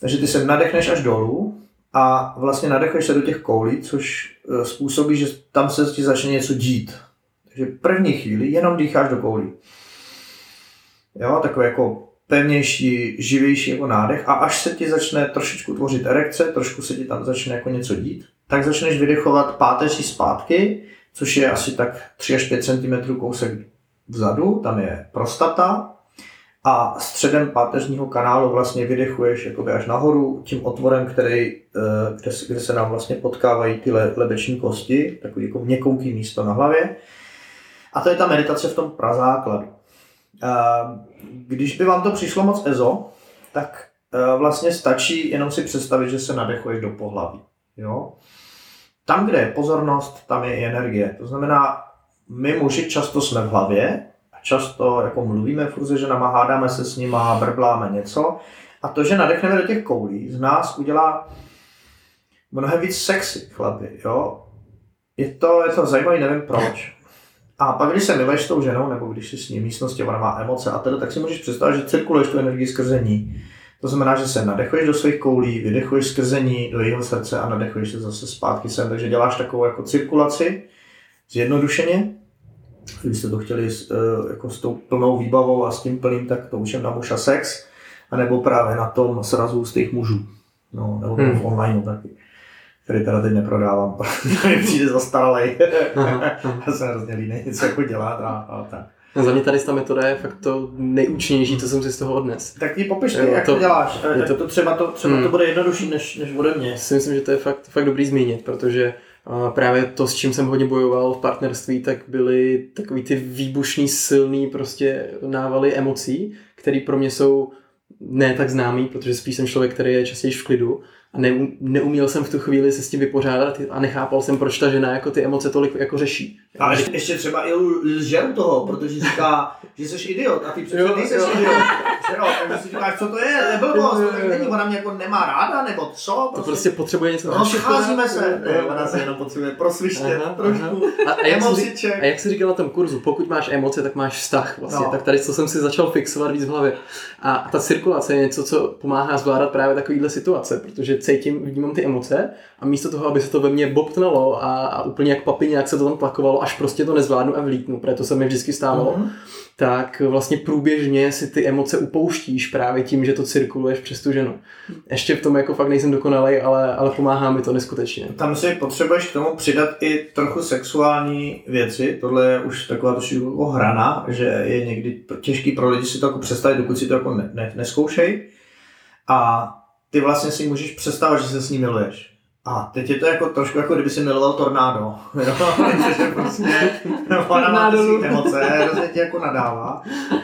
Takže ty se nadechneš až dolů a vlastně nadechneš se do těch koulí, což eh, způsobí, že tam se ti začne něco dít. Takže první chvíli jenom dýcháš do koulí. Jo, takový jako pevnější, živější jako nádech a až se ti začne trošičku tvořit erekce, trošku se ti tam začne jako něco dít, tak začneš vydechovat páteří zpátky, což je asi tak 3 až 5 cm kousek vzadu, tam je prostata a středem páteřního kanálu vlastně vydechuješ jakoby až nahoru tím otvorem, který, eh, kde, se- kde se nám vlastně potkávají ty le, lebeční kosti, takový jako měkouký místo na hlavě. A to je ta meditace v tom prazákladu. A Když by vám to přišlo moc ezo, tak eh, vlastně stačí jenom si představit, že se nadechuješ do pohlaví. Jo? Tam, kde je pozornost, tam je i energie. To znamená, my muži často jsme v hlavě, a často jako mluvíme furt se ženama, hádáme se s nima, brbláme něco. A to, že nadechneme do těch koulí, z nás udělá mnohem víc sexy chlapy, jo. Je to, je to zajímavý, nevím proč. A pak, když se miluješ s tou ženou, nebo když jsi s ní v místnosti, ona má emoce a teda, tak si můžeš představit, že cirkuluješ tu energii skrze ní. To znamená, že se nadechuješ do svých koulí, vydechuješ skrze ní do jeho srdce a nadechuješ se zase zpátky sem. Takže děláš takovou jako cirkulaci, zjednodušeně. Kdybyste to chtěli s, eh, jako s tou plnou výbavou a s tím plným, tak to už je na muž a sex, anebo právě na tom srazu z těch mužů. No, nebo Hmm. v online taky který teda teď neprodávám, [laughs] protože mi přijde zastaralej. [laughs] Já jsem hrozně líný něco jako dělat a, a tak. No, Za mě tady ta metoda je fakt to nejúčinnější, co jsem si z toho odnes. Tak ti popiš ty, jak to- to, děláš. je Tak to- to, třeba, to, třeba Hmm. to bude jednodušší než, než ode mě. Si myslím, že to je fakt, fakt dobrý zmínit, protože a právě to, s čím jsem hodně bojoval v partnerství, tak byly takový ty výbušný, silný prostě návaly emocí, které pro mě jsou ne tak známý, protože spíš jsem člověk, který je častěji v klidu a ne, neuměl jsem v tu chvíli se s tím vypořádat a nechápal jsem, proč ta žena jako ty emoce tolik jako řeší. Ale ještě, ještě třeba i lže u toho, protože říká, že jsi idiot a ty přece Jo, nejsi jo. idiot. Jo, takže si říkáš, co to je, neblbost, to není, ona mě jako nemá ráda, nebo co? To prostě potřebuje něco Rozcházíme se. Ne, ona se jenom potřebuje prosvištět Aha, trošku. A, a, jak Emociček. a jak jsi říkal na tom kurzu, pokud máš emoce, tak máš vztah vlastně. No. Tak tady co jsem si začal fixovat víc v hlavě. A ta cirkulace je něco, co pomáhá zvládat právě takovýhle situace, protože cítím, vnímám ty emoce a místo toho, aby se to ve mně bobtnalo a, a úplně jak papině, jak se to tam tlakovalo, až prostě to nezvládnu a vlítnu, protože to se mi vždycky stávalo, Mhm. tak vlastně průběžně si ty emoce upouštíš právě tím, že to cirkuluješ přes tu ženu. Ještě v tom jako fakt nejsem dokonalej, ale, ale pomáhá mi to neskutečně. Tam si potřebuješ k tomu přidat i trochu sexuální věci. Tohle je už taková trošku jako hrana, že je někdy těžký pro lidi si to jako představit, dokud si to jako ne, ne, neskoušej. A ty vlastně si můžeš představit, že se s ní miluješ. A teď je to jako trošku jako kdyby si miloval tornádo. [laughs] Jo? že prostě ona má ty emoce, hrozně ti jako nadává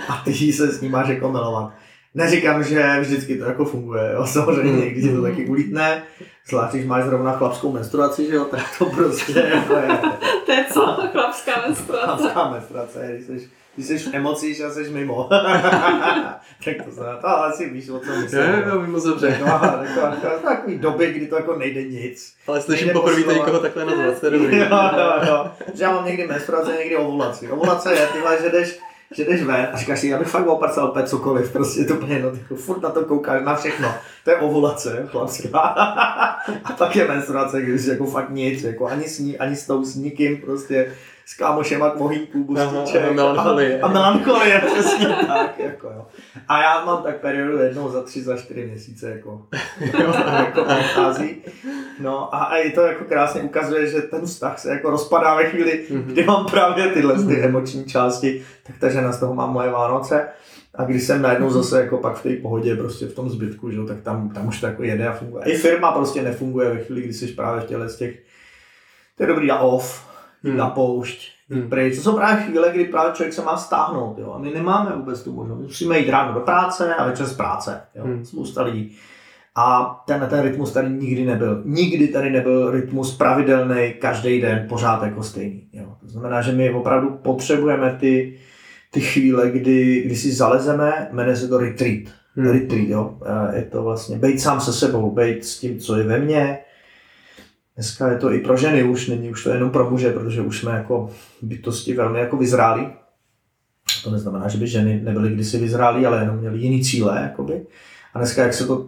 a ty jí se s ní máš jako milovat. Neříkám, že vždycky to jako funguje, jo? samozřejmě někdy ti to taky ulítne, zvlášť když máš zrovna chlapskou menstruaci, že jo, tak to prostě [laughs] jako je To je co? Chlapská menstruace. chlapská menstruace, když jsi, když jsi v emocích a jsi mimo. [laughs] tak to znamená, to asi víš, o co myslím. Jo, jo, vím moc dobře. No, taková, takový doby, kdy to jako nejde nic. Ale slyším poprvé posilovat. někoho takhle nazvat, to je dobrý. [laughs] Jo, jo, jo. Že já mám někdy menstruaci, někdy ovulaci. Ovulace je, tyhle, že jdeš, že jdeš ven a říkáš si, já bych fakt oparcal opět cokoliv, prostě to úplně jedno, ty furt na to koukáš, na všechno. To je ovulace, chlapská. [laughs] a pak je menstruace, když jako fakt nic, jako ani s, ní, ani s tou, s nikým, prostě s kámošema k mohýnku, Aha, bustíček. a melancholie. A, a melancholie, přesně tak, jako jo. A já mám tak periodu jednou za tři, za čtyři měsíce, jako, [laughs] jako prochází. No a, a je to jako krásně ukazuje, že ten vztah se jako rozpadá ve chvíli, Mhm. kdy mám právě tyhle ty emoční části, tak ta žena z toho má moje Vánoce. A když jsem najednou zase jako pak v té pohodě, prostě v tom zbytku, že, jo, tak tam, tam už to jako jede a funguje. I firma prostě nefunguje ve chvíli, kdy jsi právě v těle z těch, to je dobrý na off, jít Hmm. na poušť, jít Hmm. pryč. To jsou právě chvíle, kdy právě člověk se má stáhnout, jo. A my nemáme vůbec tu možnost. Musíme jít ráno do práce a večer z práce, jo. Hmm. Spousta lidí. A ten, ten rytmus tady nikdy nebyl. Nikdy tady nebyl rytmus pravidelný, každý den, pořád jako stejný. Jo. To znamená, že my opravdu potřebujeme ty, ty chvíle, kdy, kdy si zalezeme, jmenuje se to retreat. Hmm. Hmm. Retreat, jo. Eh, Je to vlastně být sám se sebou, být s tím, co je ve mně. Dneska je to i pro ženy už, není už to jenom pro muže, protože už jsme jako bytosti velmi jako vyzráli. To neznamená, že by ženy nebyly kdysi vyzrálí, ale jenom měly jiný cíle, jakoby. A dneska, jak se to,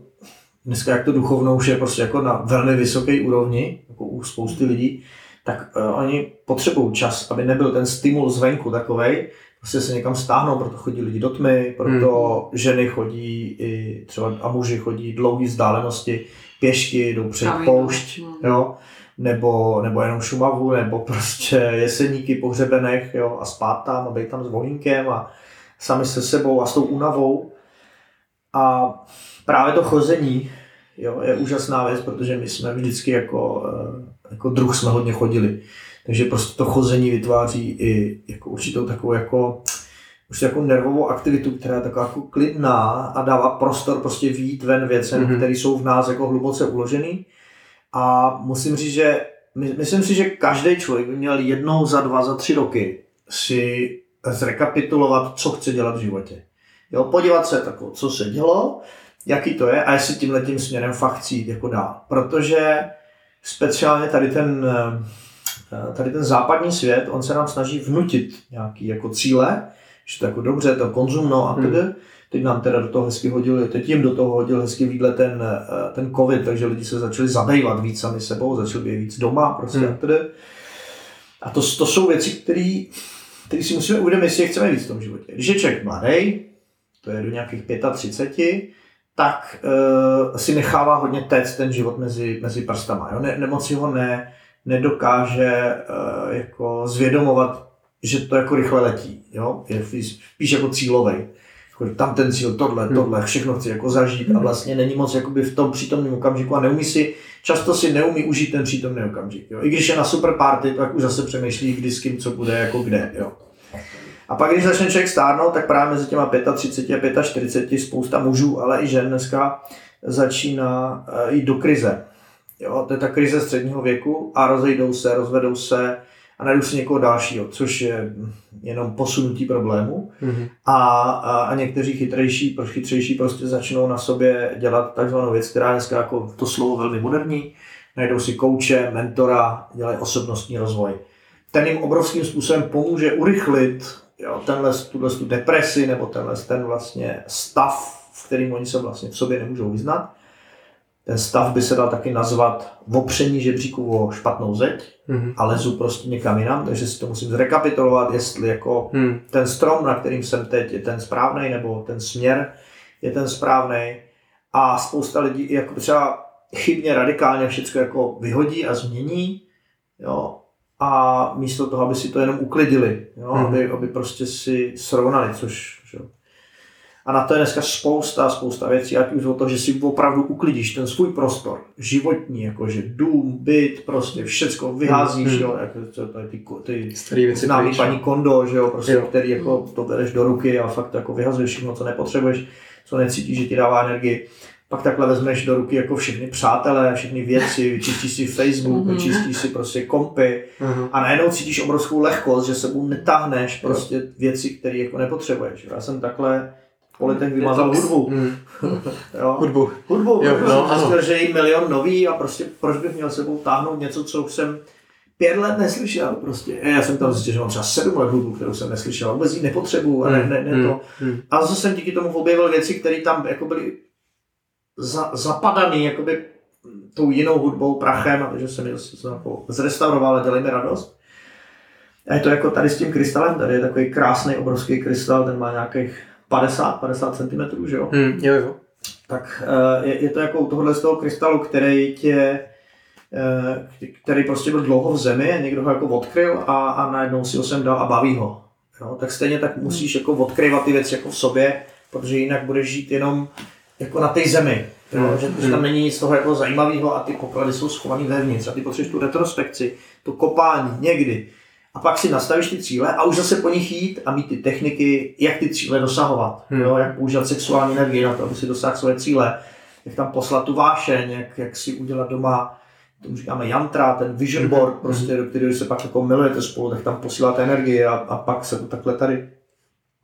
dneska jak to duchovno už je prostě jako na velmi vysoké úrovni, jako u spousty lidí, tak uh, oni potřebují čas, aby nebyl ten stimul zvenku takovej, prostě se někam stáhnou, proto chodí lidi do tmy, proto hmm. ženy chodí i třeba a muži chodí dlouhé vzdálenosti, pěšky, jdou před Kamino, poušť, no. jo, nebo, nebo jenom Šumavu, nebo prostě jeseníky po hřebenech, jo, a spát tam a být tam s volínkem a, sami se sebou a s tou únavou. A právě to chození jo, je úžasná věc, protože my jsme vždycky jako, eh, jako druh jsme hodně chodili. Takže prostě to chození vytváří i jako určitou takovou jako už jako nervovou aktivitu, která je taková jako klidná a dává prostor prostě výjít ven věcem, mm-hmm. které jsou v nás jako hluboce uložený. A musím říct, že my, myslím si, že každý člověk by měl jednou za dva, za tři roky si zrekapitulovat, co chce dělat v životě. Jo, podívat se tako, co se dělo, jaký to je a jestli tímhle tím směrem fakt chci jít jako dál. Protože speciálně tady ten, eh, tady ten západní svět, on se nám snaží vnutit nějaký jako cíle, že to jako dobře, to konzumno a tedy. Hmm. Teď nám teda do toho hezky hodil, teď jim do toho hodil hezky výdle ten, eh, ten covid, takže lidi se začali zabývat víc sami sebou, začali být víc doma prostě hmm. a tedy. A to, to jsou věci, které si musíme uvědomit, jestli je chceme víc v tom životě. Když je člověk mladý, to je do nějakých 35, tak uh, si nechává hodně téct ten život mezi, mezi prstama. Jo? Ne, nemoc ho ne, nedokáže uh, jako zvědomovat, že to jako rychle letí. Jo? Je spíš jako cílový. Jako, tam ten cíl, tohle, hmm. tohle, všechno chci jako zažít a hmm. vlastně není moc jakoby v tom přítomném okamžiku a neumí si, často si neumí užít ten přítomný okamžik. Jo? I když je na super party, tak už zase přemýšlí, kdy s kým, co bude, jako kde. Jo? A pak, když začne člověk stárnout, tak právě mezi těma 35 a 45 spousta mužů, ale i žen dneska začíná eh, jít do krize. Jo, to je ta krize středního věku a rozejdou se, rozvedou se a najdou si někoho dalšího, což je jenom posunutí problému. Mm-hmm. A, a, a někteří chytrejší, chytřejší prostě začnou na sobě dělat takzvanou věc, která dneska jako to slovo velmi moderní. Najdou si kouče, mentora, dělají osobnostní rozvoj. Ten jim obrovským způsobem pomůže urychlit jo, tenhle, tuhle tu depresi nebo tenhle ten vlastně stav, v kterým oni se vlastně v sobě nemůžou vyznat. Ten stav by se dal taky nazvat opření žebříku o špatnou zeď mm-hmm. a lezu prostě někam jinam, takže si to musím zrekapitulovat, jestli jako mm. ten strom, na kterým jsem teď, je ten správný, nebo ten směr je ten správný. A spousta lidí jako třeba chybně radikálně všechno jako vyhodí a změní, jo, a místo toho, aby si to jenom uklidili, jo? Hmm. Aby, aby prostě si srovnali, což že? A na to je dneska spousta, spousta věcí, ať už o to, že si opravdu uklidíš ten svůj prostor, životní, jakože dům, byt, prostě všecko vyházíš, hmm. jo, jako to, to, ty, ty, ty známý paní Kondo, že jo, prostě, jo. který jako to bereš do ruky a fakt jako vyhazuješ všechno, co nepotřebuješ, co necítíš, že ti dává energii pak takhle vezmeš do ruky jako všechny přátelé, všechny věci, vyčistíš si Facebook, mm-hmm. vyčistíš si prostě kompy mm-hmm. a najednou cítíš obrovskou lehkost, že sebou netáhneš prostě věci, které jako nepotřebuješ. Já jsem takhle po letech vymazal hudbu. Mm. [laughs] jo. Hudbu. Hudbu. Jo, no, ano. že je milion nový a prostě proč bych měl sebou táhnout něco, co už jsem pět let neslyšel prostě. Já jsem tam zjistil, že mám třeba sedm let hudbu, kterou jsem neslyšel, vůbec ji nepotřebuju a ne, ne, ne to. Mm. A zase jsem díky tomu objevil věci, které tam jako byly za, zapadaný jakoby tou jinou hudbou, prachem, a takže jsem ji jako zrestauroval a dělej mi radost. A je to jako tady s tím krystalem, tady je takový krásný, obrovský krystal, ten má nějakých 50-50 cm, že jo? Hmm, jo, jo. Tak eh, je, je to jako u tohohle z toho krystalu, který tě, eh, který prostě byl dlouho v zemi, někdo ho jako odkryl a, a najednou si ho sem dal a baví ho. Jo? Tak stejně tak musíš jako odkryvat ty věci jako v sobě, protože jinak budeš žít jenom jako na té zemi. Jo, mm. že, že, tam není nic toho jako zajímavého a ty poklady jsou schované vevnitř a ty potřebuješ tu retrospekci, to kopání někdy. A pak si nastavíš ty cíle a už zase po nich jít a mít ty techniky, jak ty cíle dosahovat. Hmm. Jo, jak používat sexuální energii na to, aby si dosáhl své cíle. Jak tam poslat tu vášeň, jak, jak si udělat doma tomu říkáme jantra, ten vision hmm. board, prostě, do kterého se pak jako milujete spolu, tak tam posíláte energii a, a pak se to takhle tady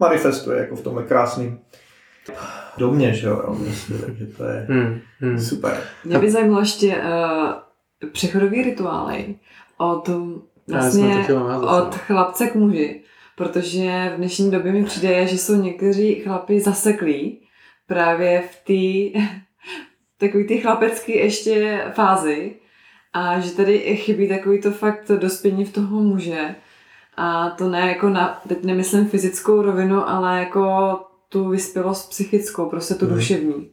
manifestuje jako v tomhle krásným domě, že jo, vlastně, takže to je hmm, hmm. super. Mě by zajímalo ještě uh, přechodový rituály od vlastně od chlapce k muži, protože v dnešní době mi přijde, že jsou někteří chlapi zaseklí právě v té [laughs] takový ty chlapecký ještě fázi a že tady chybí takový to fakt dospění v toho muže a to ne jako na, teď nemyslím fyzickou rovinu, ale jako tu vyspělost psychickou, prostě tu hmm. duševní.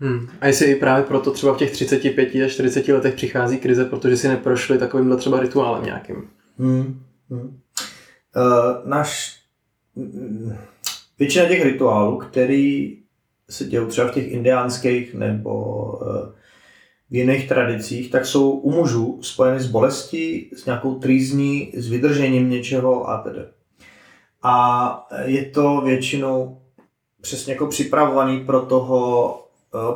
Hmm. A jestli i právě proto třeba v těch 35 a 40 letech přichází krize, protože si neprošli takovýmhle třeba rituálem nějakým. Hmm. Hmm. Uh, náš většina těch rituálů, který se dějí třeba v těch indiánských nebo eh, v jiných tradicích, tak jsou u mužů spojeny s bolestí, s nějakou trýzní, s vydržením něčeho a tedy. A je to většinou přesně jako připravovaný pro toho,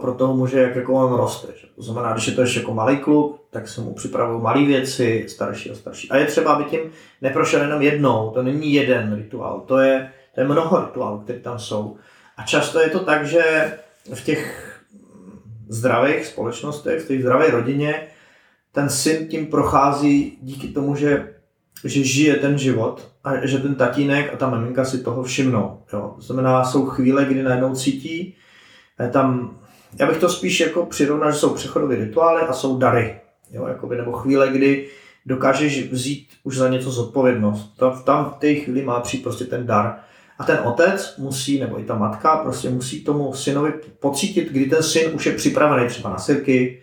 pro toho muže, jak jako on roste. Že? To znamená, když je to ještě jako malý kluk, tak se mu připravují malé věci, starší a starší. A je třeba, aby tím neprošel jenom jednou, to není jeden rituál, to je, to je mnoho rituálů, které tam jsou. A často je to tak, že v těch zdravých společnostech, v té zdravé rodině, ten syn tím prochází díky tomu, že, že žije ten život a že ten tatínek a ta maminka si toho všimnou. Jo. To znamená, jsou chvíle, kdy najednou cítí, tam, já bych to spíš jako přirovnal, že jsou přechodové rituály a jsou dary. Jo, jakoby, nebo chvíle, kdy dokážeš vzít už za něco zodpovědnost. Tam, tam v té chvíli má přijít prostě ten dar. A ten otec musí, nebo i ta matka, prostě musí tomu synovi pocítit, kdy ten syn už je připravený třeba na sirky,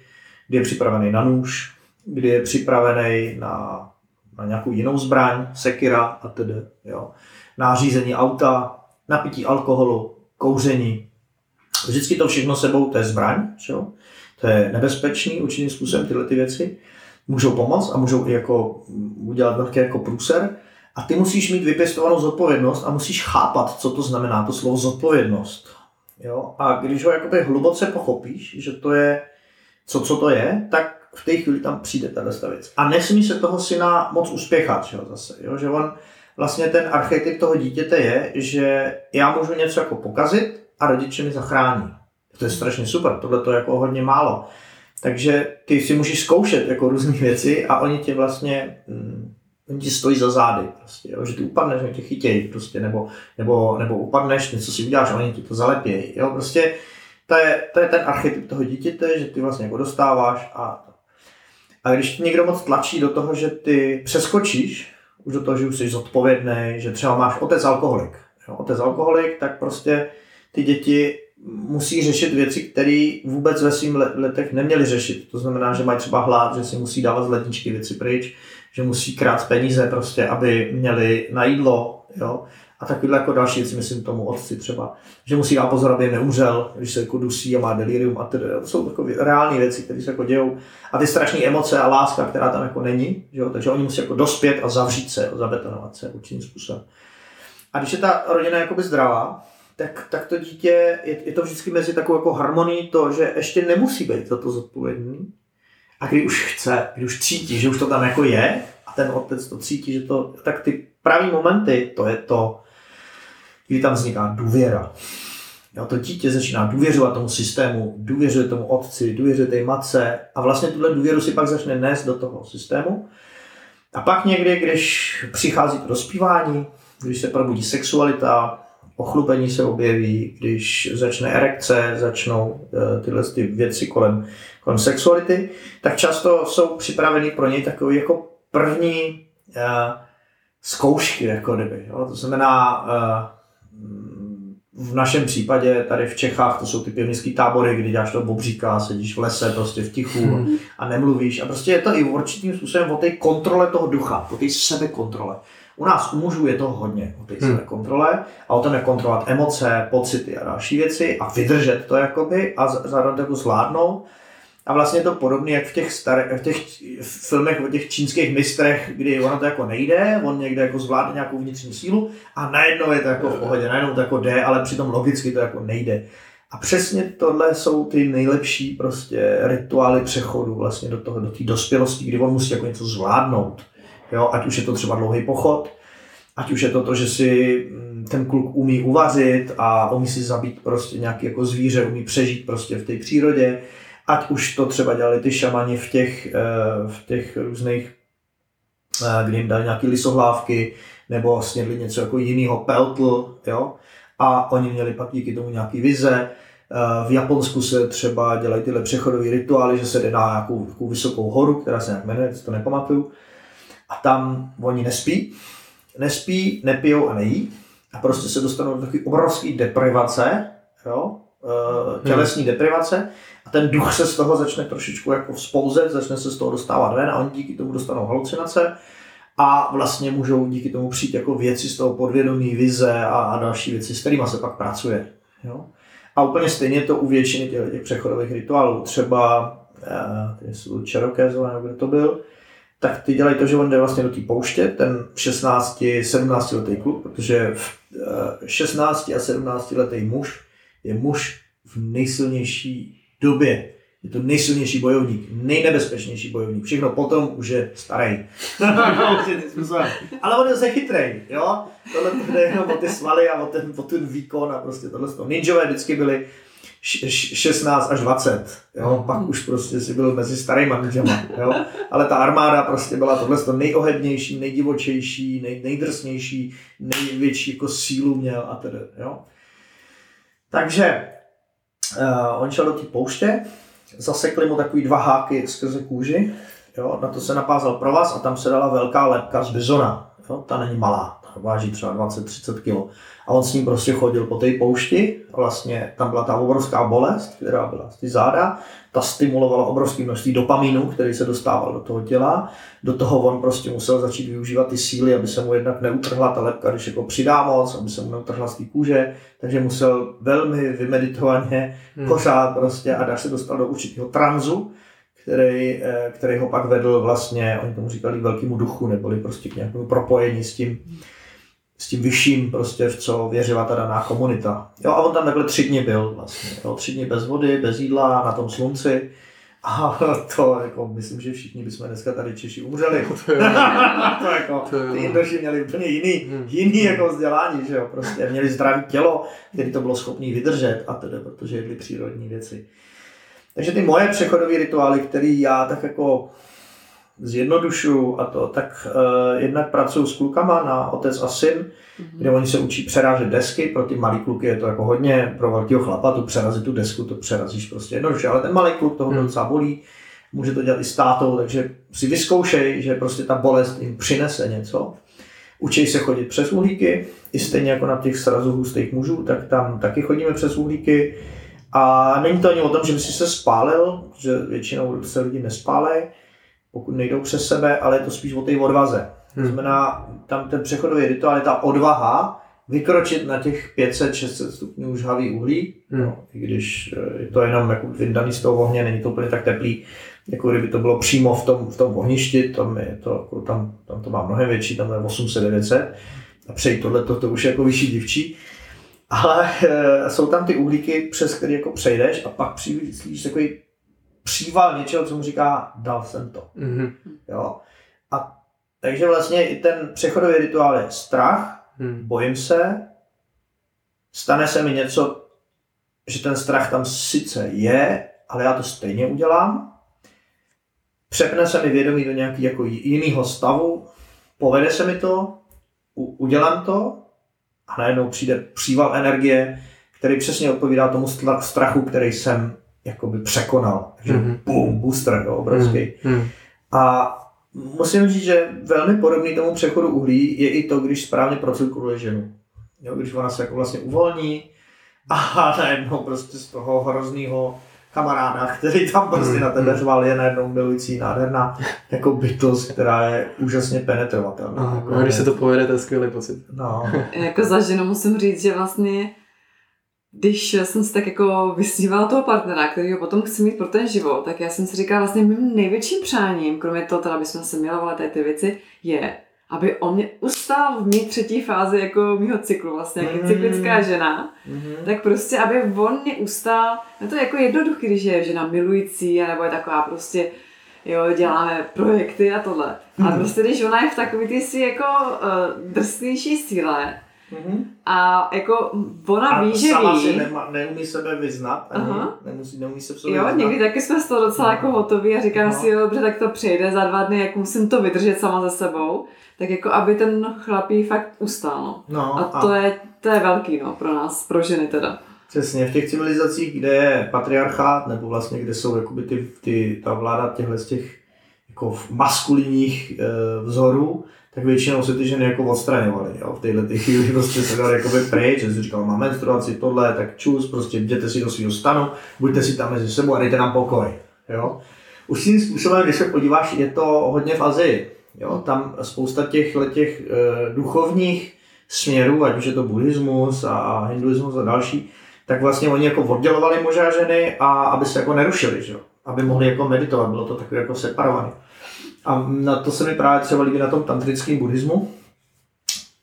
kdy je připravený na nůž, kdy je připravený na, na nějakou jinou zbraň, sekira a tedy, jo. Na řízení auta, napití alkoholu, kouření. Vždycky to všechno sebou, to je zbraň, jo. To je nebezpečný určitým způsobem tyhle ty věci. Můžou pomoct a můžou i jako udělat velký jako průser. A ty musíš mít vypěstovanou zodpovědnost a musíš chápat, co to znamená to slovo zodpovědnost. Jo? A když ho jakoby hluboce pochopíš, že to je, co, co to je, tak v té chvíli tam přijde ta věc. A nesmí se toho syna moc uspěchat, že, jo, zase, jo? že on, vlastně ten archetyp toho dítěte je, že já můžu něco jako pokazit a rodiče mi zachrání. To je strašně super, tohle to je jako hodně málo. Takže ty si můžeš zkoušet jako různé věci a oni tě vlastně mm, oni ti stojí za zády, prostě, jo, že ty upadneš, oni tě chytějí, prostě, nebo, nebo, nebo upadneš, něco si uděláš, oni ti to zalepějí, jo, prostě to je, to je ten archetyp toho dítěte, že ty vlastně jako dostáváš a a když ti někdo moc tlačí do toho, že ty přeskočíš, už do toho, že už jsi zodpovědný, že třeba máš otec alkoholik, jo, otec alkoholik, tak prostě ty děti musí řešit věci, které vůbec ve svým letech neměli řešit. To znamená, že mají třeba hlad, že si musí dávat z ledničky věci pryč, že musí krát peníze prostě, aby měli na jídlo, jo. A takovýhle jako další věci, myslím tomu otci třeba, že musí dát pozor, aby neumřel, když se jako dusí a má delirium a tedy. To jsou takové reální věci, které se jako dějou. A ty strašné emoce a láska, která tam jako není, že jo? takže oni musí jako dospět a zavřít se, zabetonovat se určitým způsobem. A když je ta rodina jakoby zdravá, tak, tak to dítě, je, je to vždycky mezi takovou jako harmonii to, že ještě nemusí být za to zodpovědný. A když už chce, když už cítí, že už to tam jako je, a ten otec to cítí, že to, tak ty pravý momenty, to je to, kdy tam vzniká důvěra. Jo, to dítě začíná důvěřovat tomu systému, důvěřuje tomu otci, důvěřuje té matce a vlastně tuhle důvěru si pak začne nést do toho systému. A pak někdy, když přichází to dospívání, když se probudí sexualita, ochlupení se objeví, když začne erekce, začnou eh, tyhle ty věci kolem, kolem sexuality, tak často jsou připraveny pro něj takové jako první uh, zkoušky, jako kdyby. Jo? To znamená, uh, v našem případě tady v Čechách to jsou ty pěvnické tábory, kdy děláš to bobříka, sedíš v lese prostě v tichu a nemluvíš. A prostě je to i určitým způsobem o té kontrole toho ducha, o té sebekontrole. U nás u mužů je to hodně o té hmm. kontrole a o tom, jak kontrolovat emoce, pocity a další věci a vydržet to jakoby a zároveň to zvládnout. A vlastně je to podobné, jak v těch, staré, v těch filmech o těch čínských mistrech, kdy ono to jako nejde, on někde jako zvládne nějakou vnitřní sílu a najednou je to jako v pohodě, najednou to jako jde, ale přitom logicky to jako nejde. A přesně tohle jsou ty nejlepší prostě rituály přechodu vlastně do toho, do té dospělosti, kdy on musí jako něco zvládnout. Jo, ať už je to třeba dlouhý pochod, ať už je to to, že si mm, ten kluk umí uvařit a umí si zabít prostě nějaký jako zvíře, umí přežít prostě v té přírodě, ať už to třeba dělali ty šamani v těch, eh, v těch různých, eh, kdy jim dali nějaké lisohlávky, nebo snědli něco jako jiného, peltl, jo, a oni měli pak díky tomu nějaký vize, eh, v Japonsku se třeba dělají tyhle přechodové rituály, že se jde na nějakou, nějakou vysokou horu, která se nějak jmenuje, to nepamatuju, a tam oni nespí, nespí, nepijou a nejí a prostě se dostanou do takové obrovské deprivace, jo, tělesní hmm. deprivace a ten duch se z toho začne trošičku jako vzpouzet, začne se z toho dostávat ven a oni díky tomu dostanou halucinace a vlastně můžou díky tomu přijít jako věci z toho podvědomí, vize a, a další věci, s kterými se pak pracuje. Jo? A úplně stejně to u většiny těch, těch přechodových rituálů. Třeba uh, jsou Cherokézové, nebo kdo to byl, tak ty dělají to, že on jde vlastně do té pouště, ten 16, 17 letý kluk, protože v 16 a 17 letý muž je muž v nejsilnější době. Je to nejsilnější bojovník, nejnebezpečnější bojovník. Všechno potom už je starý. [laughs] Ale on je se chytrej, jo? Tohle jde jenom o ty svaly a o ten, o ten výkon a prostě tohle. Ninjové vždycky byli 16 až 20, jo? pak už prostě si byl mezi starýma ninjama, jo? ale ta armáda prostě byla tohle to nejohebnější, nejdivočejší, nej, nejdrsnější, největší jako sílu měl a tedy, jo. Takže uh, on šel do té pouště, zasekli mu takový dva háky skrze kůži, jo? na to se napázal provaz a tam se dala velká lepka z bizona, jo? ta není malá, váží třeba 20-30 kg. A on s ním prostě chodil po té poušti, vlastně tam byla ta obrovská bolest, která byla z ty záda, ta stimulovala obrovské množství dopamínu, který se dostával do toho těla. Do toho on prostě musel začít využívat ty síly, aby se mu jednak neutrhla ta lepka, když jako přidá moc, aby se mu neutrhla z té kůže, takže musel velmi vymeditovaně hmm. pořád prostě a až se dostal do určitého tranzu, který, eh, který ho pak vedl vlastně, oni tomu říkali velkému duchu, neboli prostě k nějakému propojení s tím, s tím vyšším, prostě v co věřila ta daná komunita. Jo, a on tam takhle tři dny byl vlastně. Jo, tři dny bez vody, bez jídla, na tom slunci. A [laughs] to jako, myslím, že všichni bychom dneska tady Češi umřeli. [laughs] to, je, [laughs] to jako, ty Indoši měli úplně jiný, hmm. jiný jako vzdělání, že jo, prostě měli zdravé tělo, které to bylo schopné vydržet a tedy, protože jedli přírodní věci. Takže ty moje přechodové rituály, které já tak jako zjednodušuju a to, tak uh, jednak pracuju s klukama na otec a syn, mm-hmm. kde oni se učí přerážet desky, pro ty malý kluky je to jako hodně, pro velkého chlapa tu přerazit tu desku, to přerazíš prostě jednoduše, ale ten malý kluk toho mm. docela bolí, může to dělat i s tátou, takže si vyzkoušej, že prostě ta bolest jim přinese něco. Učí se chodit přes uhlíky, i stejně jako na těch srazu hustých mužů, tak tam taky chodíme přes uhlíky. A není to ani o tom, že by si se spálil, že většinou se lidi nespálí, pokud nejdou přes sebe, ale je to spíš o té odvaze. Hmm. To znamená, tam ten přechodový rituál je ta odvaha vykročit na těch 500-600 stupňů žhavý uhlí, hmm. no, i když eh, je to jenom jako vydaný z toho ohně, není to úplně tak teplý, jako kdyby to bylo přímo v tom, v tom ohništi, tam, je to, jako tam, tam to má mnohem větší, tam je 800-900 a přejít tohle, to, to už je jako vyšší divčí. Ale e, jsou tam ty uhlíky, přes které jako přejdeš a pak přijde takový příval něčeho, co mu říká, dal jsem to. Mm-hmm. Jo? A takže vlastně i ten přechodový rituál je strach, mm. bojím se, stane se mi něco, že ten strach tam sice je, ale já to stejně udělám. Přepne se mi vědomí do nějakého jako jiného stavu, povede se mi to, udělám to a najednou přijde příval energie, který přesně odpovídá tomu strachu, který jsem jakoby překonal. Takže mm-hmm. boom, booster, jo, obrovský. Mm-hmm. A musím říct, že velmi podobný tomu přechodu uhlí je i to, když správně procirkuluje ženu. Jo, když ona se jako vlastně uvolní a [laughs] najednou prostě z toho hrozného kamaráda, který tam prostě mm, na tebe mm. řval, je najednou milující, nádherná jako bytost, která je úžasně penetrovatelná. No, jako no, když se to povede, to je skvělý pocit. No. [laughs] jako za ženu musím říct, že vlastně když jsem si tak jako vysnívala toho partnera, který ho potom chci mít pro ten život, tak já jsem si říkala vlastně mým největším přáním, kromě toho, teda, aby jsme se milovali tady ty věci, je, aby on mě ustál v mý třetí fázi jako mýho cyklu, vlastně jak mm. cyklická žena, mm-hmm. tak prostě, aby on mě ustál, no to je jako jednoduchý, když je žena milující, nebo je taková prostě, jo, děláme projekty a tohle. Mm. A prostě, když ona je v takový ty si jako uh, drsnější síle, Mm-hmm. A jako ona a ví, že sama ví. si nema, neumí sebe vyznat, ani Aha. nemusí, neumí se v sobě Jo, vyznat. někdy taky jsme z toho docela no. jako hotoví a říkám no. si, jo, dobře, tak to přejde za dva dny, jak musím to vydržet sama ze sebou. Tak jako, aby ten chlapí fakt ustál, no. no a, to, a... Je, to je velký, no, pro nás, pro ženy teda. Přesně, v těch civilizacích, kde je patriarchát, nebo vlastně kde jsou jakoby ty, ty, ta vláda těchto z těch jako maskulinních e, vzorů, tak většinou se ty ženy jako odstraňovaly. Jo? V téhle ty chvíli [laughs] prostě se dali jako pryč, že říkal, mám menstruaci, tohle, tak čus, prostě jděte si do svého stanu, buďte si tam mezi sebou a dejte nám pokoj. Jo? Už tím způsobem, když se podíváš, je to hodně v Azii. Jo? Tam spousta těch, těch uh, duchovních směrů, ať už je to buddhismus a hinduismus a další, tak vlastně oni jako oddělovali muže a ženy, a aby se jako nerušili, že aby mohli jako meditovat, bylo to takové jako separované. A na to se mi právě třeba líbí na tom tantrickém buddhismu,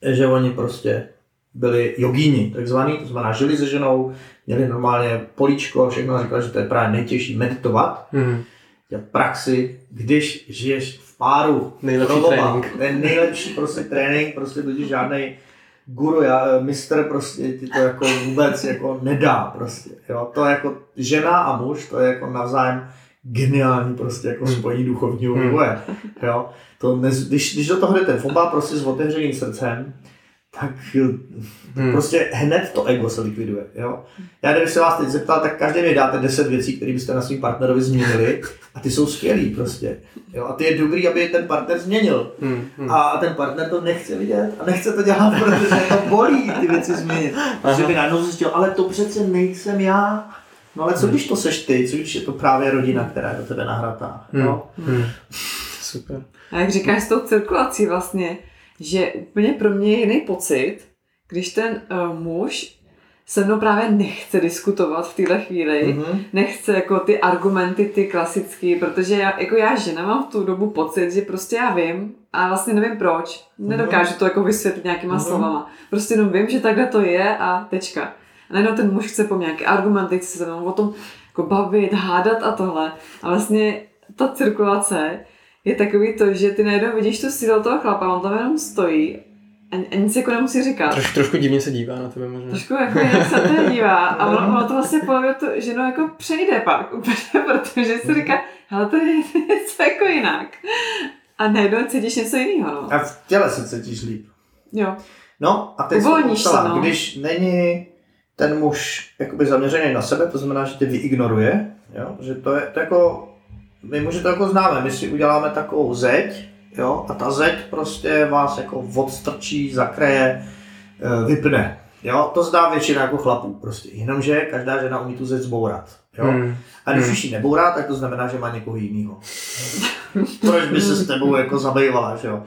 že oni prostě byli jogíni, takzvaný, to znamená žili se ženou, měli normálně políčko, všechno říkali, že to je právě nejtěžší meditovat. Hmm. V praxi, když žiješ v páru, Nejlepší trénink. To je nejlepší prostě trénink, prostě totiž žádný guru, já, mistr prostě ti to jako vůbec jako nedá prostě, jo. To je jako žena a muž, to je jako navzájem geniální prostě jako Hmm. spojení duchovního Hmm. vývoje, jo. To ne, když, když do toho jdete v oba prostě s otevřeným srdcem, tak Hmm. Prostě hned to ego se likviduje. Jo? Já kdybych se vás teď zeptal, tak každý mi dáte 10 věcí, které byste na svým partnerovi změnili a ty jsou skvělý prostě. Jo? A ty je dobrý, aby je ten partner změnil. Hmm. Hmm. A ten partner to nechce vidět a nechce to dělat, protože to bolí ty věci změnit. Protože by najednou zjistil, ale to přece nejsem já. No ale co když to seš ty, co když je to právě rodina, která je do tebe nahratá. Jo? Hmm. Super. A jak říkáš s tou cirkulací vlastně, že úplně pro mě je jiný pocit, když ten uh, muž se mnou právě nechce diskutovat v téhle chvíli, Mhm. nechce jako ty argumenty, ty klasický, protože já, jako já žena mám v tu dobu pocit, že prostě já vím a vlastně nevím proč. Nedokážu to jako vysvětlit nějakýma Mhm. slovama. Prostě jenom vím, že takhle to je a tečka. A najednou ten muž chce po mě nějaké argumenty, chce se mnou o tom jako bavit, hádat a tohle. A vlastně ta cirkulace je takový to, že ty najednou vidíš tu sílu toho chlapa, on tam jenom stojí a, a nic jako nemusí říkat. Troš, trošku divně se dívá na tebe možná. Trošku jako jak se to dívá a ono, ono to vlastně polově tu ženu jako přejde pak úplně, [laughs] protože si říká, hele to je něco jako jinak. A najednou cítíš něco jiného, no. A v těle se cítíš líp. Jo. No a teď jsem Uvolníš se, no. když není ten muž jakoby zaměřený na sebe, to znamená, že tě vyignoruje, jo? že to je to jako, my muži to jako známe, my si uděláme takovou zeď, jo? a ta zeď prostě vás jako odstrčí, zakreje, eh, vypne. Jo? To zdá většina jako chlapů prostě, jenomže každá žena umí tu zeď zbourat. Jo? Hmm. A když Hmm. už ji nebourá, tak to znamená, že má někoho jiného. [laughs] Proč by se s tebou jako zabývala, že jo?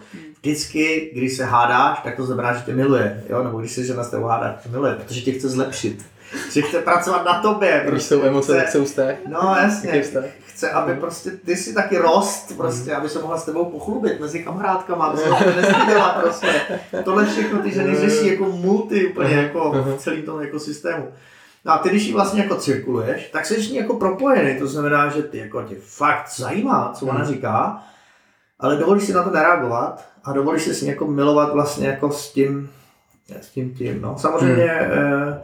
Vždycky, když se hádáš, tak to znamená, že tě miluje, jo? Nebo když se žena s tebou hádá, tak tě miluje, protože tě chce zlepšit. Že chce pracovat na tobě. Když jsou emoce, chce, tak jsou vztah. No jasně. Vztah? Chce, aby prostě ty si taky rost, prostě, aby se mohla s tebou pochlubit mezi kamarádkama, aby se [laughs] nestyděla prostě. Tohle všechno ty ženy řeší jako multi úplně jako v celém tom ekosystému. No a ty, když ji vlastně jako cirkuluješ, tak jsi s ní jako propojený, to znamená, že ty jako tě fakt zajímá, co ona Mhm. říká, ale dovolíš si na to nereagovat a dovolíš si s jako milovat vlastně jako s tím, s tím tím, no. Samozřejmě, eh,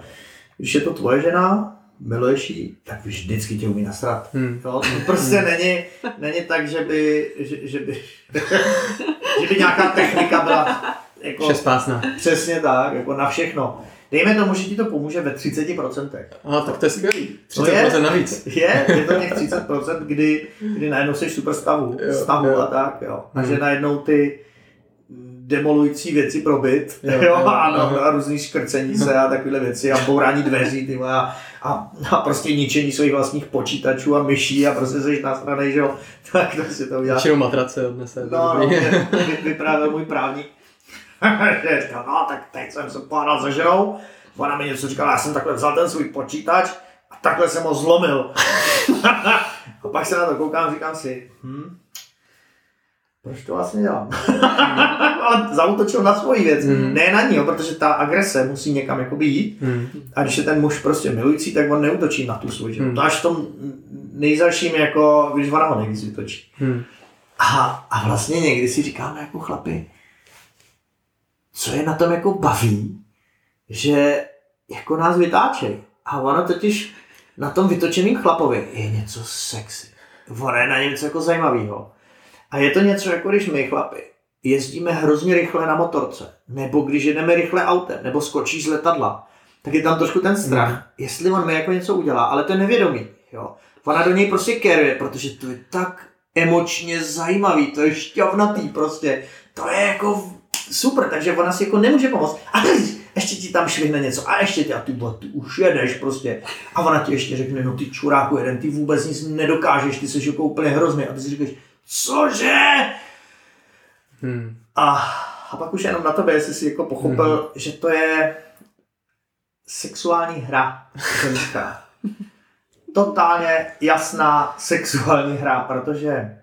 když je to tvoje žena, miluješ ji, tak vždycky tě umí nasrat. Hmm. Jo, to prostě není, není tak, že by, že, že by, [laughs] že by nějaká technika byla [laughs] jako, Šespásná. přesně tak, jako na všechno. Dejme tomu, že ti to pomůže ve 30%. Aha, tak to je skvělý. To je. 30% navíc. Je, je to těch 30%, kdy, kdy najednou jsi super stavu, Jo, stavu jo. a tak, jo. A Mhm. že najednou ty demolující věci pro byt, Jo, jo, ano, aha. a různý škrcení se a takovéhle věci a bourání dveří, ty a, a, a, prostě ničení svých vlastních počítačů a myší a prostě jsi nasranej, že jo, [laughs] tak to si to udělá. Většinou matrace odnese. No, no, mě, [laughs] vy, vyprávěl můj právník, [laughs] říkal, no tak teď jsem se pohádal se ženou, ona mi něco říkala, já jsem takhle vzal ten svůj počítač a takhle jsem ho zlomil. [laughs] a pak se na to koukám říkám si, hm, proč to vlastně dělám? [laughs] Ale zautočil na svoji věc, Mhm. ne na ní, protože ta agrese musí někam jakoby jít. Hmm. A když je ten muž prostě milující, tak on neutočí na tu svoji ženu. Hmm. To až v tom nejzalším, jako, když ona ho nejvíc vytočí. Hmm. A, a vlastně někdy si říkáme jako chlapi, co je na tom jako baví, že jako nás vytáčej. A ono totiž na tom vytočeným chlapovi je něco sexy. Ono je na něco jako zajímavého. A je to něco jako když my chlapi jezdíme hrozně rychle na motorce, nebo když jedeme rychle autem, nebo skočíš z letadla, tak je tam trošku ten strach, Mm. jestli on mi jako něco udělá, ale to je nevědomí. Jo. Ona do něj prostě keruje, protože to je tak emočně zajímavý, to je šťavnatý prostě, to je jako super, takže ona si jako nemůže pomoct. A teď ještě ti tam švihne něco a ještě ty a ty, vole, ty už jedeš prostě. A ona ti ještě řekne, no ty čuráku jeden, ty vůbec nic nedokážeš, ty jsi jako úplně hrozný. A ty si říkáš, cože? Hmm. A, a pak už jenom na tebe, jestli jsi jako pochopil, mm. že to je sexuální hra ženská. Totálně jasná sexuální hra, protože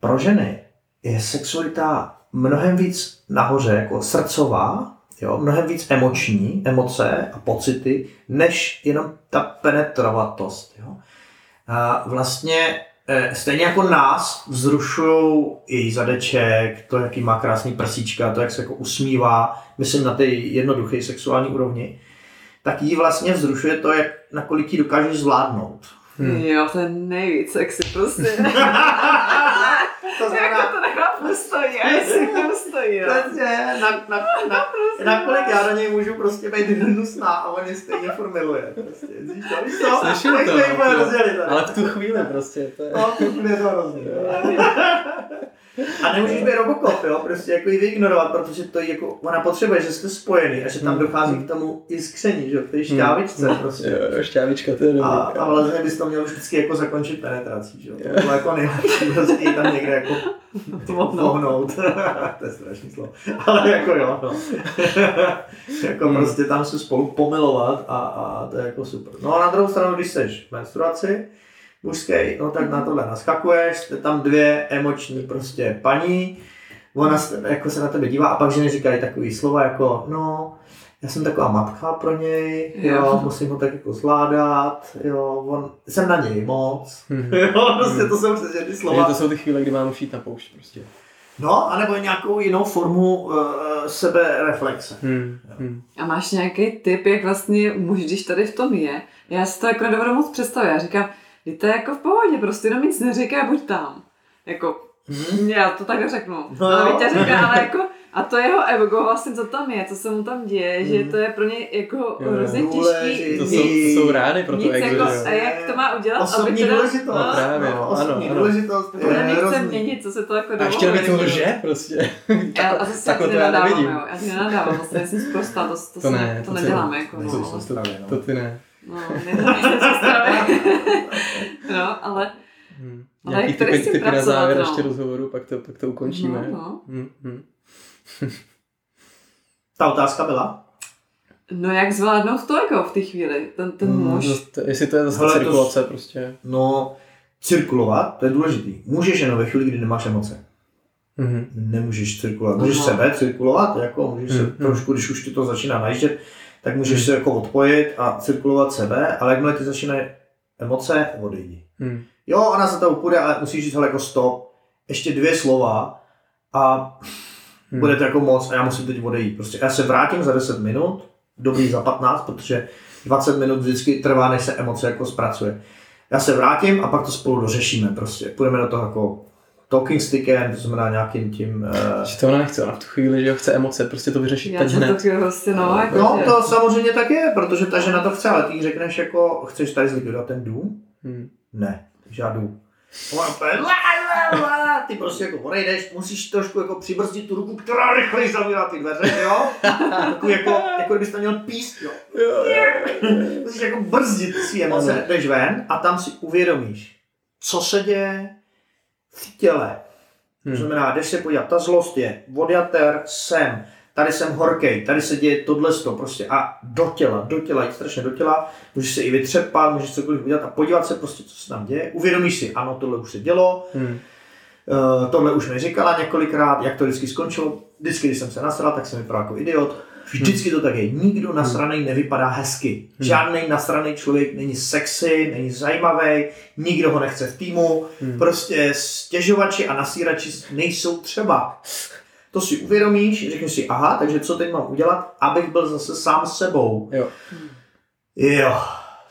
pro ženy je sexualita mnohem víc nahoře, jako srdcová, jo, mnohem víc emoční, emoce a pocity, než jenom ta penetrovatost. Jo. A vlastně eh, stejně jako nás vzrušují její zadeček, to, jaký má krásný prsíčka, to, jak se jako usmívá, myslím na té jednoduché sexuální úrovni, tak jí vlastně vzrušuje to, jak nakolik ji dokáže zvládnout. Hmm. Jo, to je nejvíc sexy prostě. [laughs] [laughs] to znamená... Jak to nechápu stojí, a jestli to stojí, jo. Přesně, na, na, na, [laughs] nakolik já na něj můžu prostě být hnusná a on je stejně furt miluje. Prostě, víš to, víš to? Slyším to, to, rozdělit, ale v tu chvíli prostě. To je... No, v tu chvíli je to hrozný. [laughs] [laughs] A nemůžeš být Robocop, jo, prostě jako ji vyignorovat, protože to jako, ona potřebuje, že jste spojený a že tam dochází k tomu iskření, že jo, k té šťávičce hmm. prostě. Jo, šťávička, to je dobrý. A, a vlastně bys to měl vždycky jako zakončit penetrací, že jo, to bylo jako nejlepší, prostě tam někde jako [laughs] vohnout. [laughs] to je strašný slovo. Ale jako jo, no. [laughs] jako hmm. prostě tam se spolu pomilovat a, a to je jako super. No a na druhou stranu, když seš v menstruaci, mužský, no tak na tohle naskakuješ, jste tam dvě emoční prostě paní, ona se, jako se na tebe dívá a pak ženy říkají takový slova jako, no, já jsem taková matka pro něj, jo, jo musím ho tak jako zvládat, jo, on, jsem na něj moc, mm. [laughs] jo, prostě mm. to jsou přesně ty slova. to jsou ty chvíle, kdy mám už jít na poušť prostě. No, anebo nějakou jinou formu uh, sebereflexe. Hmm. Hmm. A máš nějaký tip, jak vlastně muž, když tady v tom je? Já si to jako nedovedu moc představit. Já říkám, je to jako v pohodě, prostě jenom nic neříká, buď tam. Jako, hmm. já to tak řeknu. No. Ale tě říká, ale jako, a to jeho ego vlastně, co tam je, co se mu tam děje, hmm. že to je pro něj jako hrozně těžký. To jsou, to jsou rány pro to ego. Jako, a jak to má udělat, Osobní aby teda... důležitost. No, právě, no, osobní ano, důležitost. To nechce měnit, co se to jako A ještě to lže, prostě. [laughs] Já, a zase tak to já nevidím. Jo. Já ti nenadávám, vlastně jsem zprostá, to, to, to, ne, to, to neděláme. Jako, no. To ty ne. No, No, ale... Hmm. Ale Nějaký typy, typy na závěr no. ještě rozhovoru, pak to, pak to ukončíme. No, no. Hmm, hmm. [laughs] Ta otázka byla? No jak zvládnout to jako v té chvíli, ten, ten hmm, muž? No, to, jestli to je zase Hele, cirkulace to, prostě. No, cirkulovat, to je důležitý. Můžeš jenom ve chvíli, kdy nemáš emoce. Mm-hmm. Nemůžeš cirkulovat. Můžeš no. sebe cirkulovat, jako můžeš mm-hmm. se mhm. trošku, když už ti to začíná najíždět, tak můžeš mm-hmm. se jako odpojit a cirkulovat sebe, ale jakmile ty začínají emoce, odejdi. Hmm. Jo, ona se to půjde, ale musíš říct jako stop, ještě dvě slova a hmm. bude to jako moc a já musím teď odejít. Prostě já se vrátím za 10 minut, dobrý za 15, protože 20 minut vždycky trvá, než se emoce jako zpracuje. Já se vrátím a pak to spolu dořešíme prostě. Půjdeme do toho jako talking stickem, to znamená nějakým tím... Uh... Že to ona nechce, ona v tu chvíli, že chce emoce, prostě to vyřešit Já teď hned. To prostě, no, jako no to samozřejmě tak je, protože ta žena to chce, ale ty řekneš jako, chceš tady zlikvidovat ten dům? Hmm. Ne, takže já jdu. ty prostě jako odejdeš, musíš trošku jako přibrzdit tu ruku, která rychleji zavírá ty dveře, jo? Takový jako, jako kdybys tam měl píst, jo? musíš jako brzdit si emoce, jdeš ven a tam si uvědomíš, co se děje, v těle. Hmm. To znamená, když se podívat, ta zlost je odjater sem, tady jsem horkej, tady se děje tohle prostě a do těla, do těla, jít strašně do těla, můžeš se i vytřepat, můžeš cokoliv udělat a podívat se prostě, co se tam děje, uvědomíš si, ano, tohle už se dělo, hmm. uh, tohle už mi říkala několikrát, jak to vždycky skončilo, vždycky, když jsem se nasral, tak jsem vypadal jako idiot, Vždycky to tak je. Nikdo nasraný nevypadá hezky. Žádný nasraný člověk není sexy, není zajímavý, nikdo ho nechce v týmu. Prostě stěžovači a nasírači nejsou třeba. To si uvědomíš, řekneš si, aha, takže co teď mám udělat, abych byl zase sám sebou. Jo. Jo.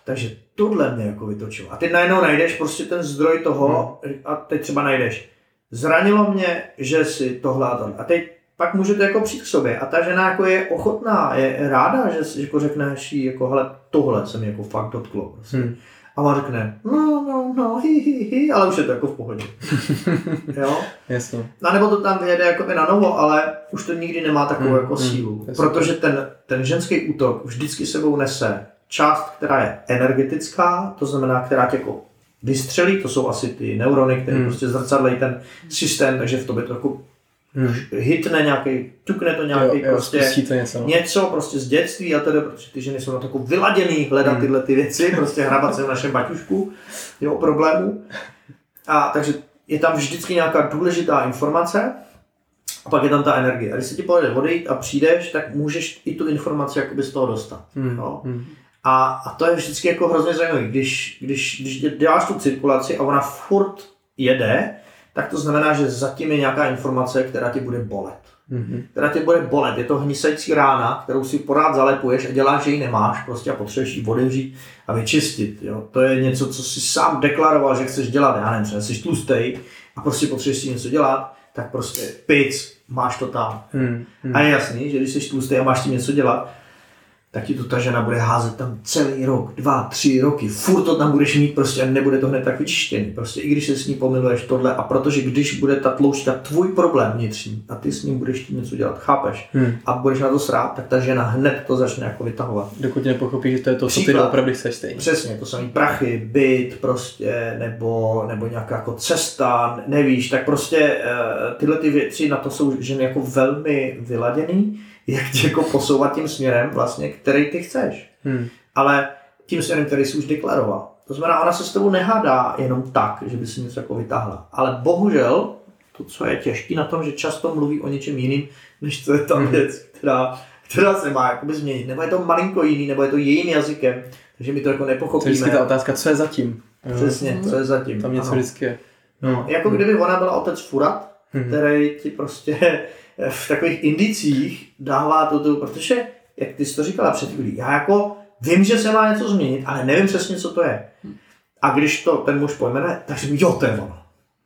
Takže tohle mě jako vytočilo. A ty najednou najdeš prostě ten zdroj toho hmm. a teď třeba najdeš. Zranilo mě, že si tohle a tohle. A teď pak můžete jako přijít k sobě a ta žena jako je ochotná, je ráda, že jako řekneš jí jako hele, tohle se mi jako fakt dotklo. Prostě. Hmm. A on řekne, no, no, no, hi, hi, hi, ale už je to jako v pohodě. [laughs] jo? Jasně. A nebo to tam vyjede jako na novo, ale už to nikdy nemá takovou hmm. jako hmm. sílu. Jasně. Protože ten, ten ženský útok vždycky sebou nese část, která je energetická, to znamená, která tě jako vystřelí, to jsou asi ty neurony, které hmm. prostě zrcadlejí ten systém, takže v tobě to jako Hmm. Hitne nějaký, ťukne to nějaký jo, jo, prostě to něco. no. něco prostě z dětství a tedy, protože ty ženy jsou na takovou vyladěný hledat Hmm. tyhle ty věci, prostě hrabat se v našem baťušku, jo, problémů. A takže je tam vždycky nějaká důležitá informace a pak je tam ta energie. A když se ti povede odejít a přijdeš, tak můžeš i tu informaci jakoby z toho dostat. Hmm. Jo. Hmm. A, a to je vždycky jako hrozně zajímavé. Když, když, když děláš tu cirkulaci a ona furt jede, tak to znamená, že zatím je nějaká informace, která ti bude bolet. Hmm. Která tě bude bolet. Je to hnisající rána, kterou si porád zalepuješ a děláš, že ji nemáš prostě a potřebuješ ji otevřít a vyčistit. Jo? To je něco, co si sám deklaroval, že chceš dělat. Já nevím, třeba jsi tlustej a prostě potřebuješ si něco dělat, tak prostě pic, máš to tam. Hmm. Hmm. A je jasný, že když jsi tlustý a máš tím něco dělat, tak ti to ta žena bude házet tam celý rok, dva, tři roky. Furt to tam budeš mít prostě a nebude to hned tak vyčištěný. Prostě i když se s ní pomiluješ tohle a protože když bude ta tloušťka tvůj problém vnitřní a ty s ním budeš tím něco dělat, chápeš? Hmm. A budeš na to srát, tak ta žena hned to začne jako vytahovat. Dokud nepochopíš, že to je to, co ty Příklad. opravdu chceš stejně. Přesně, to samý prachy, byt prostě, nebo, nebo nějaká jako cesta, nevíš, tak prostě eh, tyhle ty věci, na to jsou ženy jako velmi vyladěný, jak tě jako posouvat tím směrem vlastně, který ty chceš. Hmm. Ale tím směrem, který jsi už deklaroval. To znamená, ona se s tebou nehádá jenom tak, že by si něco jako vytáhla. Ale bohužel, to, co je těžké na tom, že často mluví o něčem jiným, než to je ta Mhm. věc, která, která se má jakoby změnit. Nebo je to malinko jiný, nebo je to jejím jazykem, takže my to jako To je nepochopíme. vždycky ta otázka, co je zatím. Přesně, co je zatím. Tam něco Ano. vždycky je. No, jako kdyby ona byla otec Furat, Mhm. který ti prostě v takových indicích dává to, tu, protože, jak ty jsi to říkala před chvílí, já jako vím, že se má něco změnit, ale nevím přesně, co to je. A když to ten muž pojmene, tak si jo, to je ono.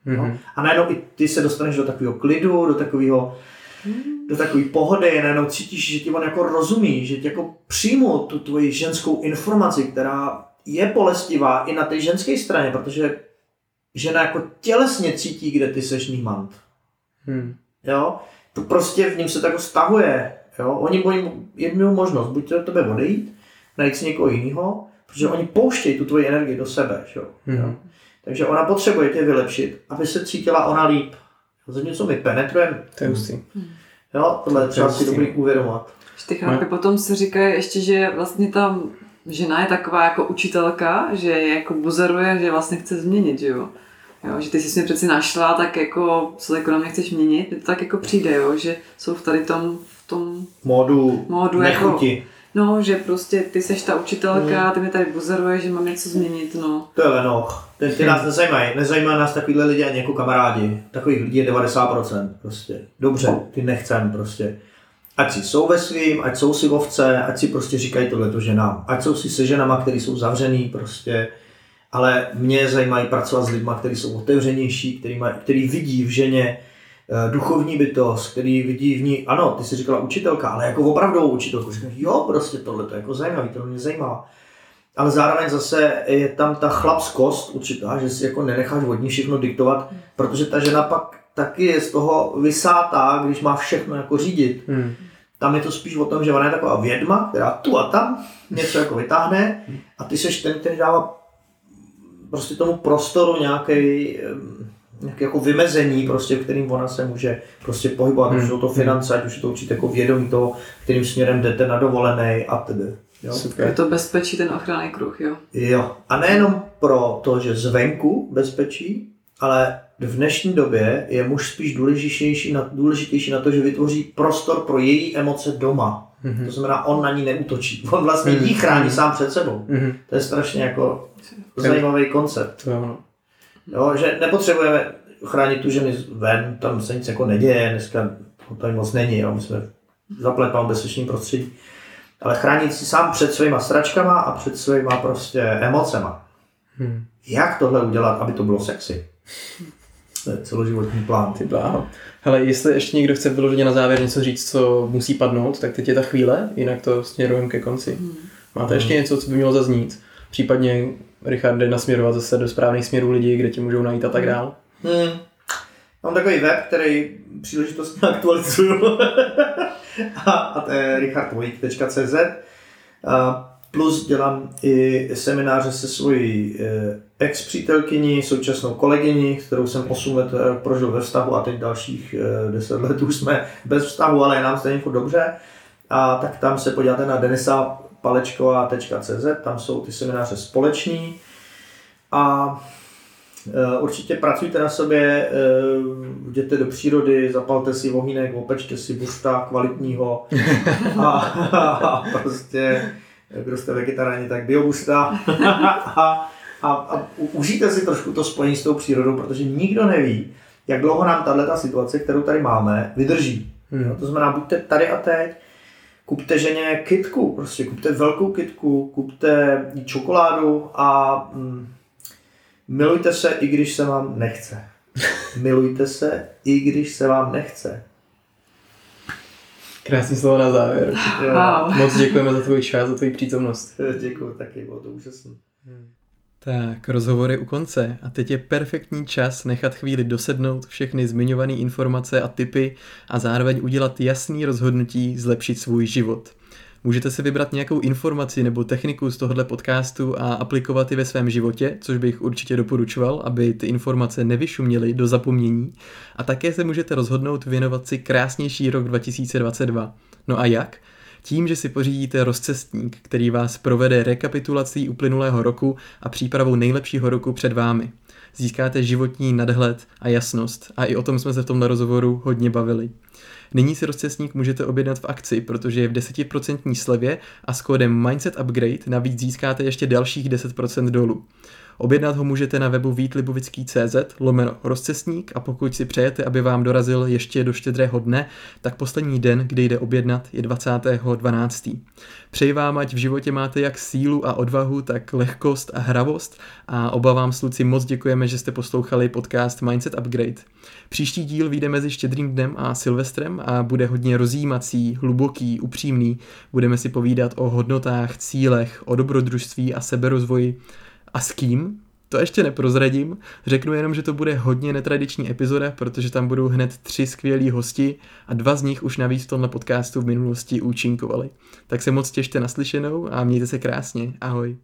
Mhm. No? A najednou i ty se dostaneš do takového klidu, do takového do takové pohody, najednou cítíš, že ti on jako rozumí, že ti jako přijmu tu tvoji ženskou informaci, která je bolestivá i na té ženské straně, protože žena jako tělesně cítí, kde ty seš nímant. Hmm. Jo? To prostě v ním se tak jako stahuje. Jo? Oni mají jednu možnost, buď to od tebe odejít, najít si někoho jiného, protože oni pouštějí tu tvoji energii do sebe. Jo? Mhm. Jo? Takže ona potřebuje tě vylepšit, aby se cítila ona líp. Zatímco my penetrujeme, To je hustý. jo, tohle je třeba si dobrý uvědomovat. Že ty chlapy potom si říkají ještě, že vlastně ta žena je taková jako učitelka, že je jako buzeruje, že vlastně chce změnit, že jo. Jo, že ty jsi mě přeci našla, tak jako, co jako na mě chceš měnit, to tak jako přijde, jo, že jsou v tady tom, v tom Módu, módu jako, nechuti. no, že prostě ty seš ta učitelka, ty mě tady buzeruje, že mám něco změnit, no. To je lenoch. Ty, ty nás nezajímají. Nezajímají nás takovýhle lidi ani jako kamarádi. Takových lidí je 90%. Prostě. Dobře, ty nechcem prostě. Ať si jsou ve svým, ať jsou si ovce, ať si prostě říkají tohleto ženám. Ať jsou si se ženama, který jsou zavřený prostě. Ale mě zajímají pracovat s lidmi, kteří jsou otevřenější, který, maj, který vidí v ženě eh, duchovní bytost, který vidí v ní, ano, ty jsi říkala učitelka, ale jako opravdovou učitelku. Říkám, jo, prostě tohle to je jako zajímavý, to mě zajímá. Ale zároveň zase je tam ta chlapskost určitá, že si jako nenecháš od ní všechno diktovat, protože ta žena pak taky je z toho vysátá, když má všechno jako řídit. Hmm. Tam je to spíš o tom, že ona je taková vědma, která tu a tam něco jako vytáhne a ty seš ten, který dává prostě tomu prostoru nějaký nějaké jako vymezení, prostě, v kterým ona se může prostě pohybovat, ať už jsou to finance, ať už je to určitě jako vědomí toho, kterým směrem jdete na dovolený a tedy. Jo? Je to bezpečí, ten ochranný kruh, jo. Jo. A nejenom pro to, že zvenku bezpečí, ale v dnešní době je muž spíš důležitější na, důležitější na to, že vytvoří prostor pro její emoce doma. Mhm. To znamená, on na ní neútočí. [laughs] On vlastně Mhm. jí chrání sám před sebou. Mhm. To je strašně jako zajímavý koncept. To je ono. Jo, že nepotřebujeme chránit tu ženy ven, tam se nic jako neděje, dneska to tady moc není, jo. my jsme v zapletlém bezpečným prostředí. Ale chránit si sám před svýma sračkama a před svýma prostě emocema. Hmm. Jak tohle udělat, aby to bylo sexy? To je celoživotní plán. Ty bláho. Hele, jestli ještě někdo chce vyloženě na závěr něco říct, co musí padnout, tak teď je ta chvíle, jinak to směrujeme ke konci. Máte ještě něco, co by mělo zaznít? Případně, Richarde, nasměrovat zase do správných směrů lidí, kde ti můžou najít a tak dál. Hmm. Mám takový web, který příležitostně aktualizuju. [laughs] a, a to je richardvojk.cz. A Plus dělám i semináře se svojí eh, ex-přítelkyni, současnou kolegyni, kterou jsem 8 let eh, prožil ve vztahu a teď dalších 10 let už jsme bez vztahu, ale je nám stejně dobře. A tak tam se podíváte na denisapalečková.cz, tam jsou ty semináře společní. A Eh, určitě pracujte na sobě, eh, jděte do přírody, zapalte si vohýnek, opečte si busta kvalitního a, a prostě, kdo jste vegetariáni, tak biobusta [laughs] a, a, a užijte si trošku to spojení s tou přírodou, protože nikdo neví, jak dlouho nám tahle situace, kterou tady máme, vydrží. Hmm. To znamená, buďte tady a teď, kupte ženě kitku, prostě kupte velkou kitku, kupte čokoládu a mm, Milujte se, i když se vám nechce. [laughs] Milujte se, i když se vám nechce. Krásný slovo na závěr. Wow. Moc děkujeme za tvůj čas, za tvoji přítomnost. Děkuji taky, bylo to úžasné. Tak, rozhovory u konce a teď je perfektní čas nechat chvíli dosednout všechny zmiňované informace a typy a zároveň udělat jasný rozhodnutí zlepšit svůj život. Můžete si vybrat nějakou informaci nebo techniku z tohohle podcastu a aplikovat ji ve svém životě, což bych určitě doporučoval, aby ty informace nevyšuměly do zapomnění. A také se můžete rozhodnout věnovat si krásnější rok 2022. No a jak? Tím, že si pořídíte rozcestník, který vás provede rekapitulací uplynulého roku a přípravou nejlepšího roku před vámi. Získáte životní nadhled a jasnost a i o tom jsme se v tomhle rozhovoru hodně bavili. Nyní si rozcestník můžete objednat v akci, protože je v 10% slevě a s kódem Mindset Upgrade navíc získáte ještě dalších 10% dolů. Objednat ho můžete na webu vítlibovický.cz lomeno rozcestník a pokud si přejete, aby vám dorazil ještě do štědrého dne, tak poslední den, kdy jde objednat, je 20.12. Přeji vám, ať v životě máte jak sílu a odvahu, tak lehkost a hravost a oba vám sluci moc děkujeme, že jste poslouchali podcast Mindset Upgrade. Příští díl vyjde mezi štědrým dnem a Silvestrem a bude hodně rozjímací, hluboký, upřímný. Budeme si povídat o hodnotách, cílech, o dobrodružství a seberozvoji a s kým? To ještě neprozradím, řeknu jenom, že to bude hodně netradiční epizoda, protože tam budou hned tři skvělí hosti a dva z nich už navíc v tomhle podcastu v minulosti účinkovali. Tak se moc těšte naslyšenou a mějte se krásně. Ahoj.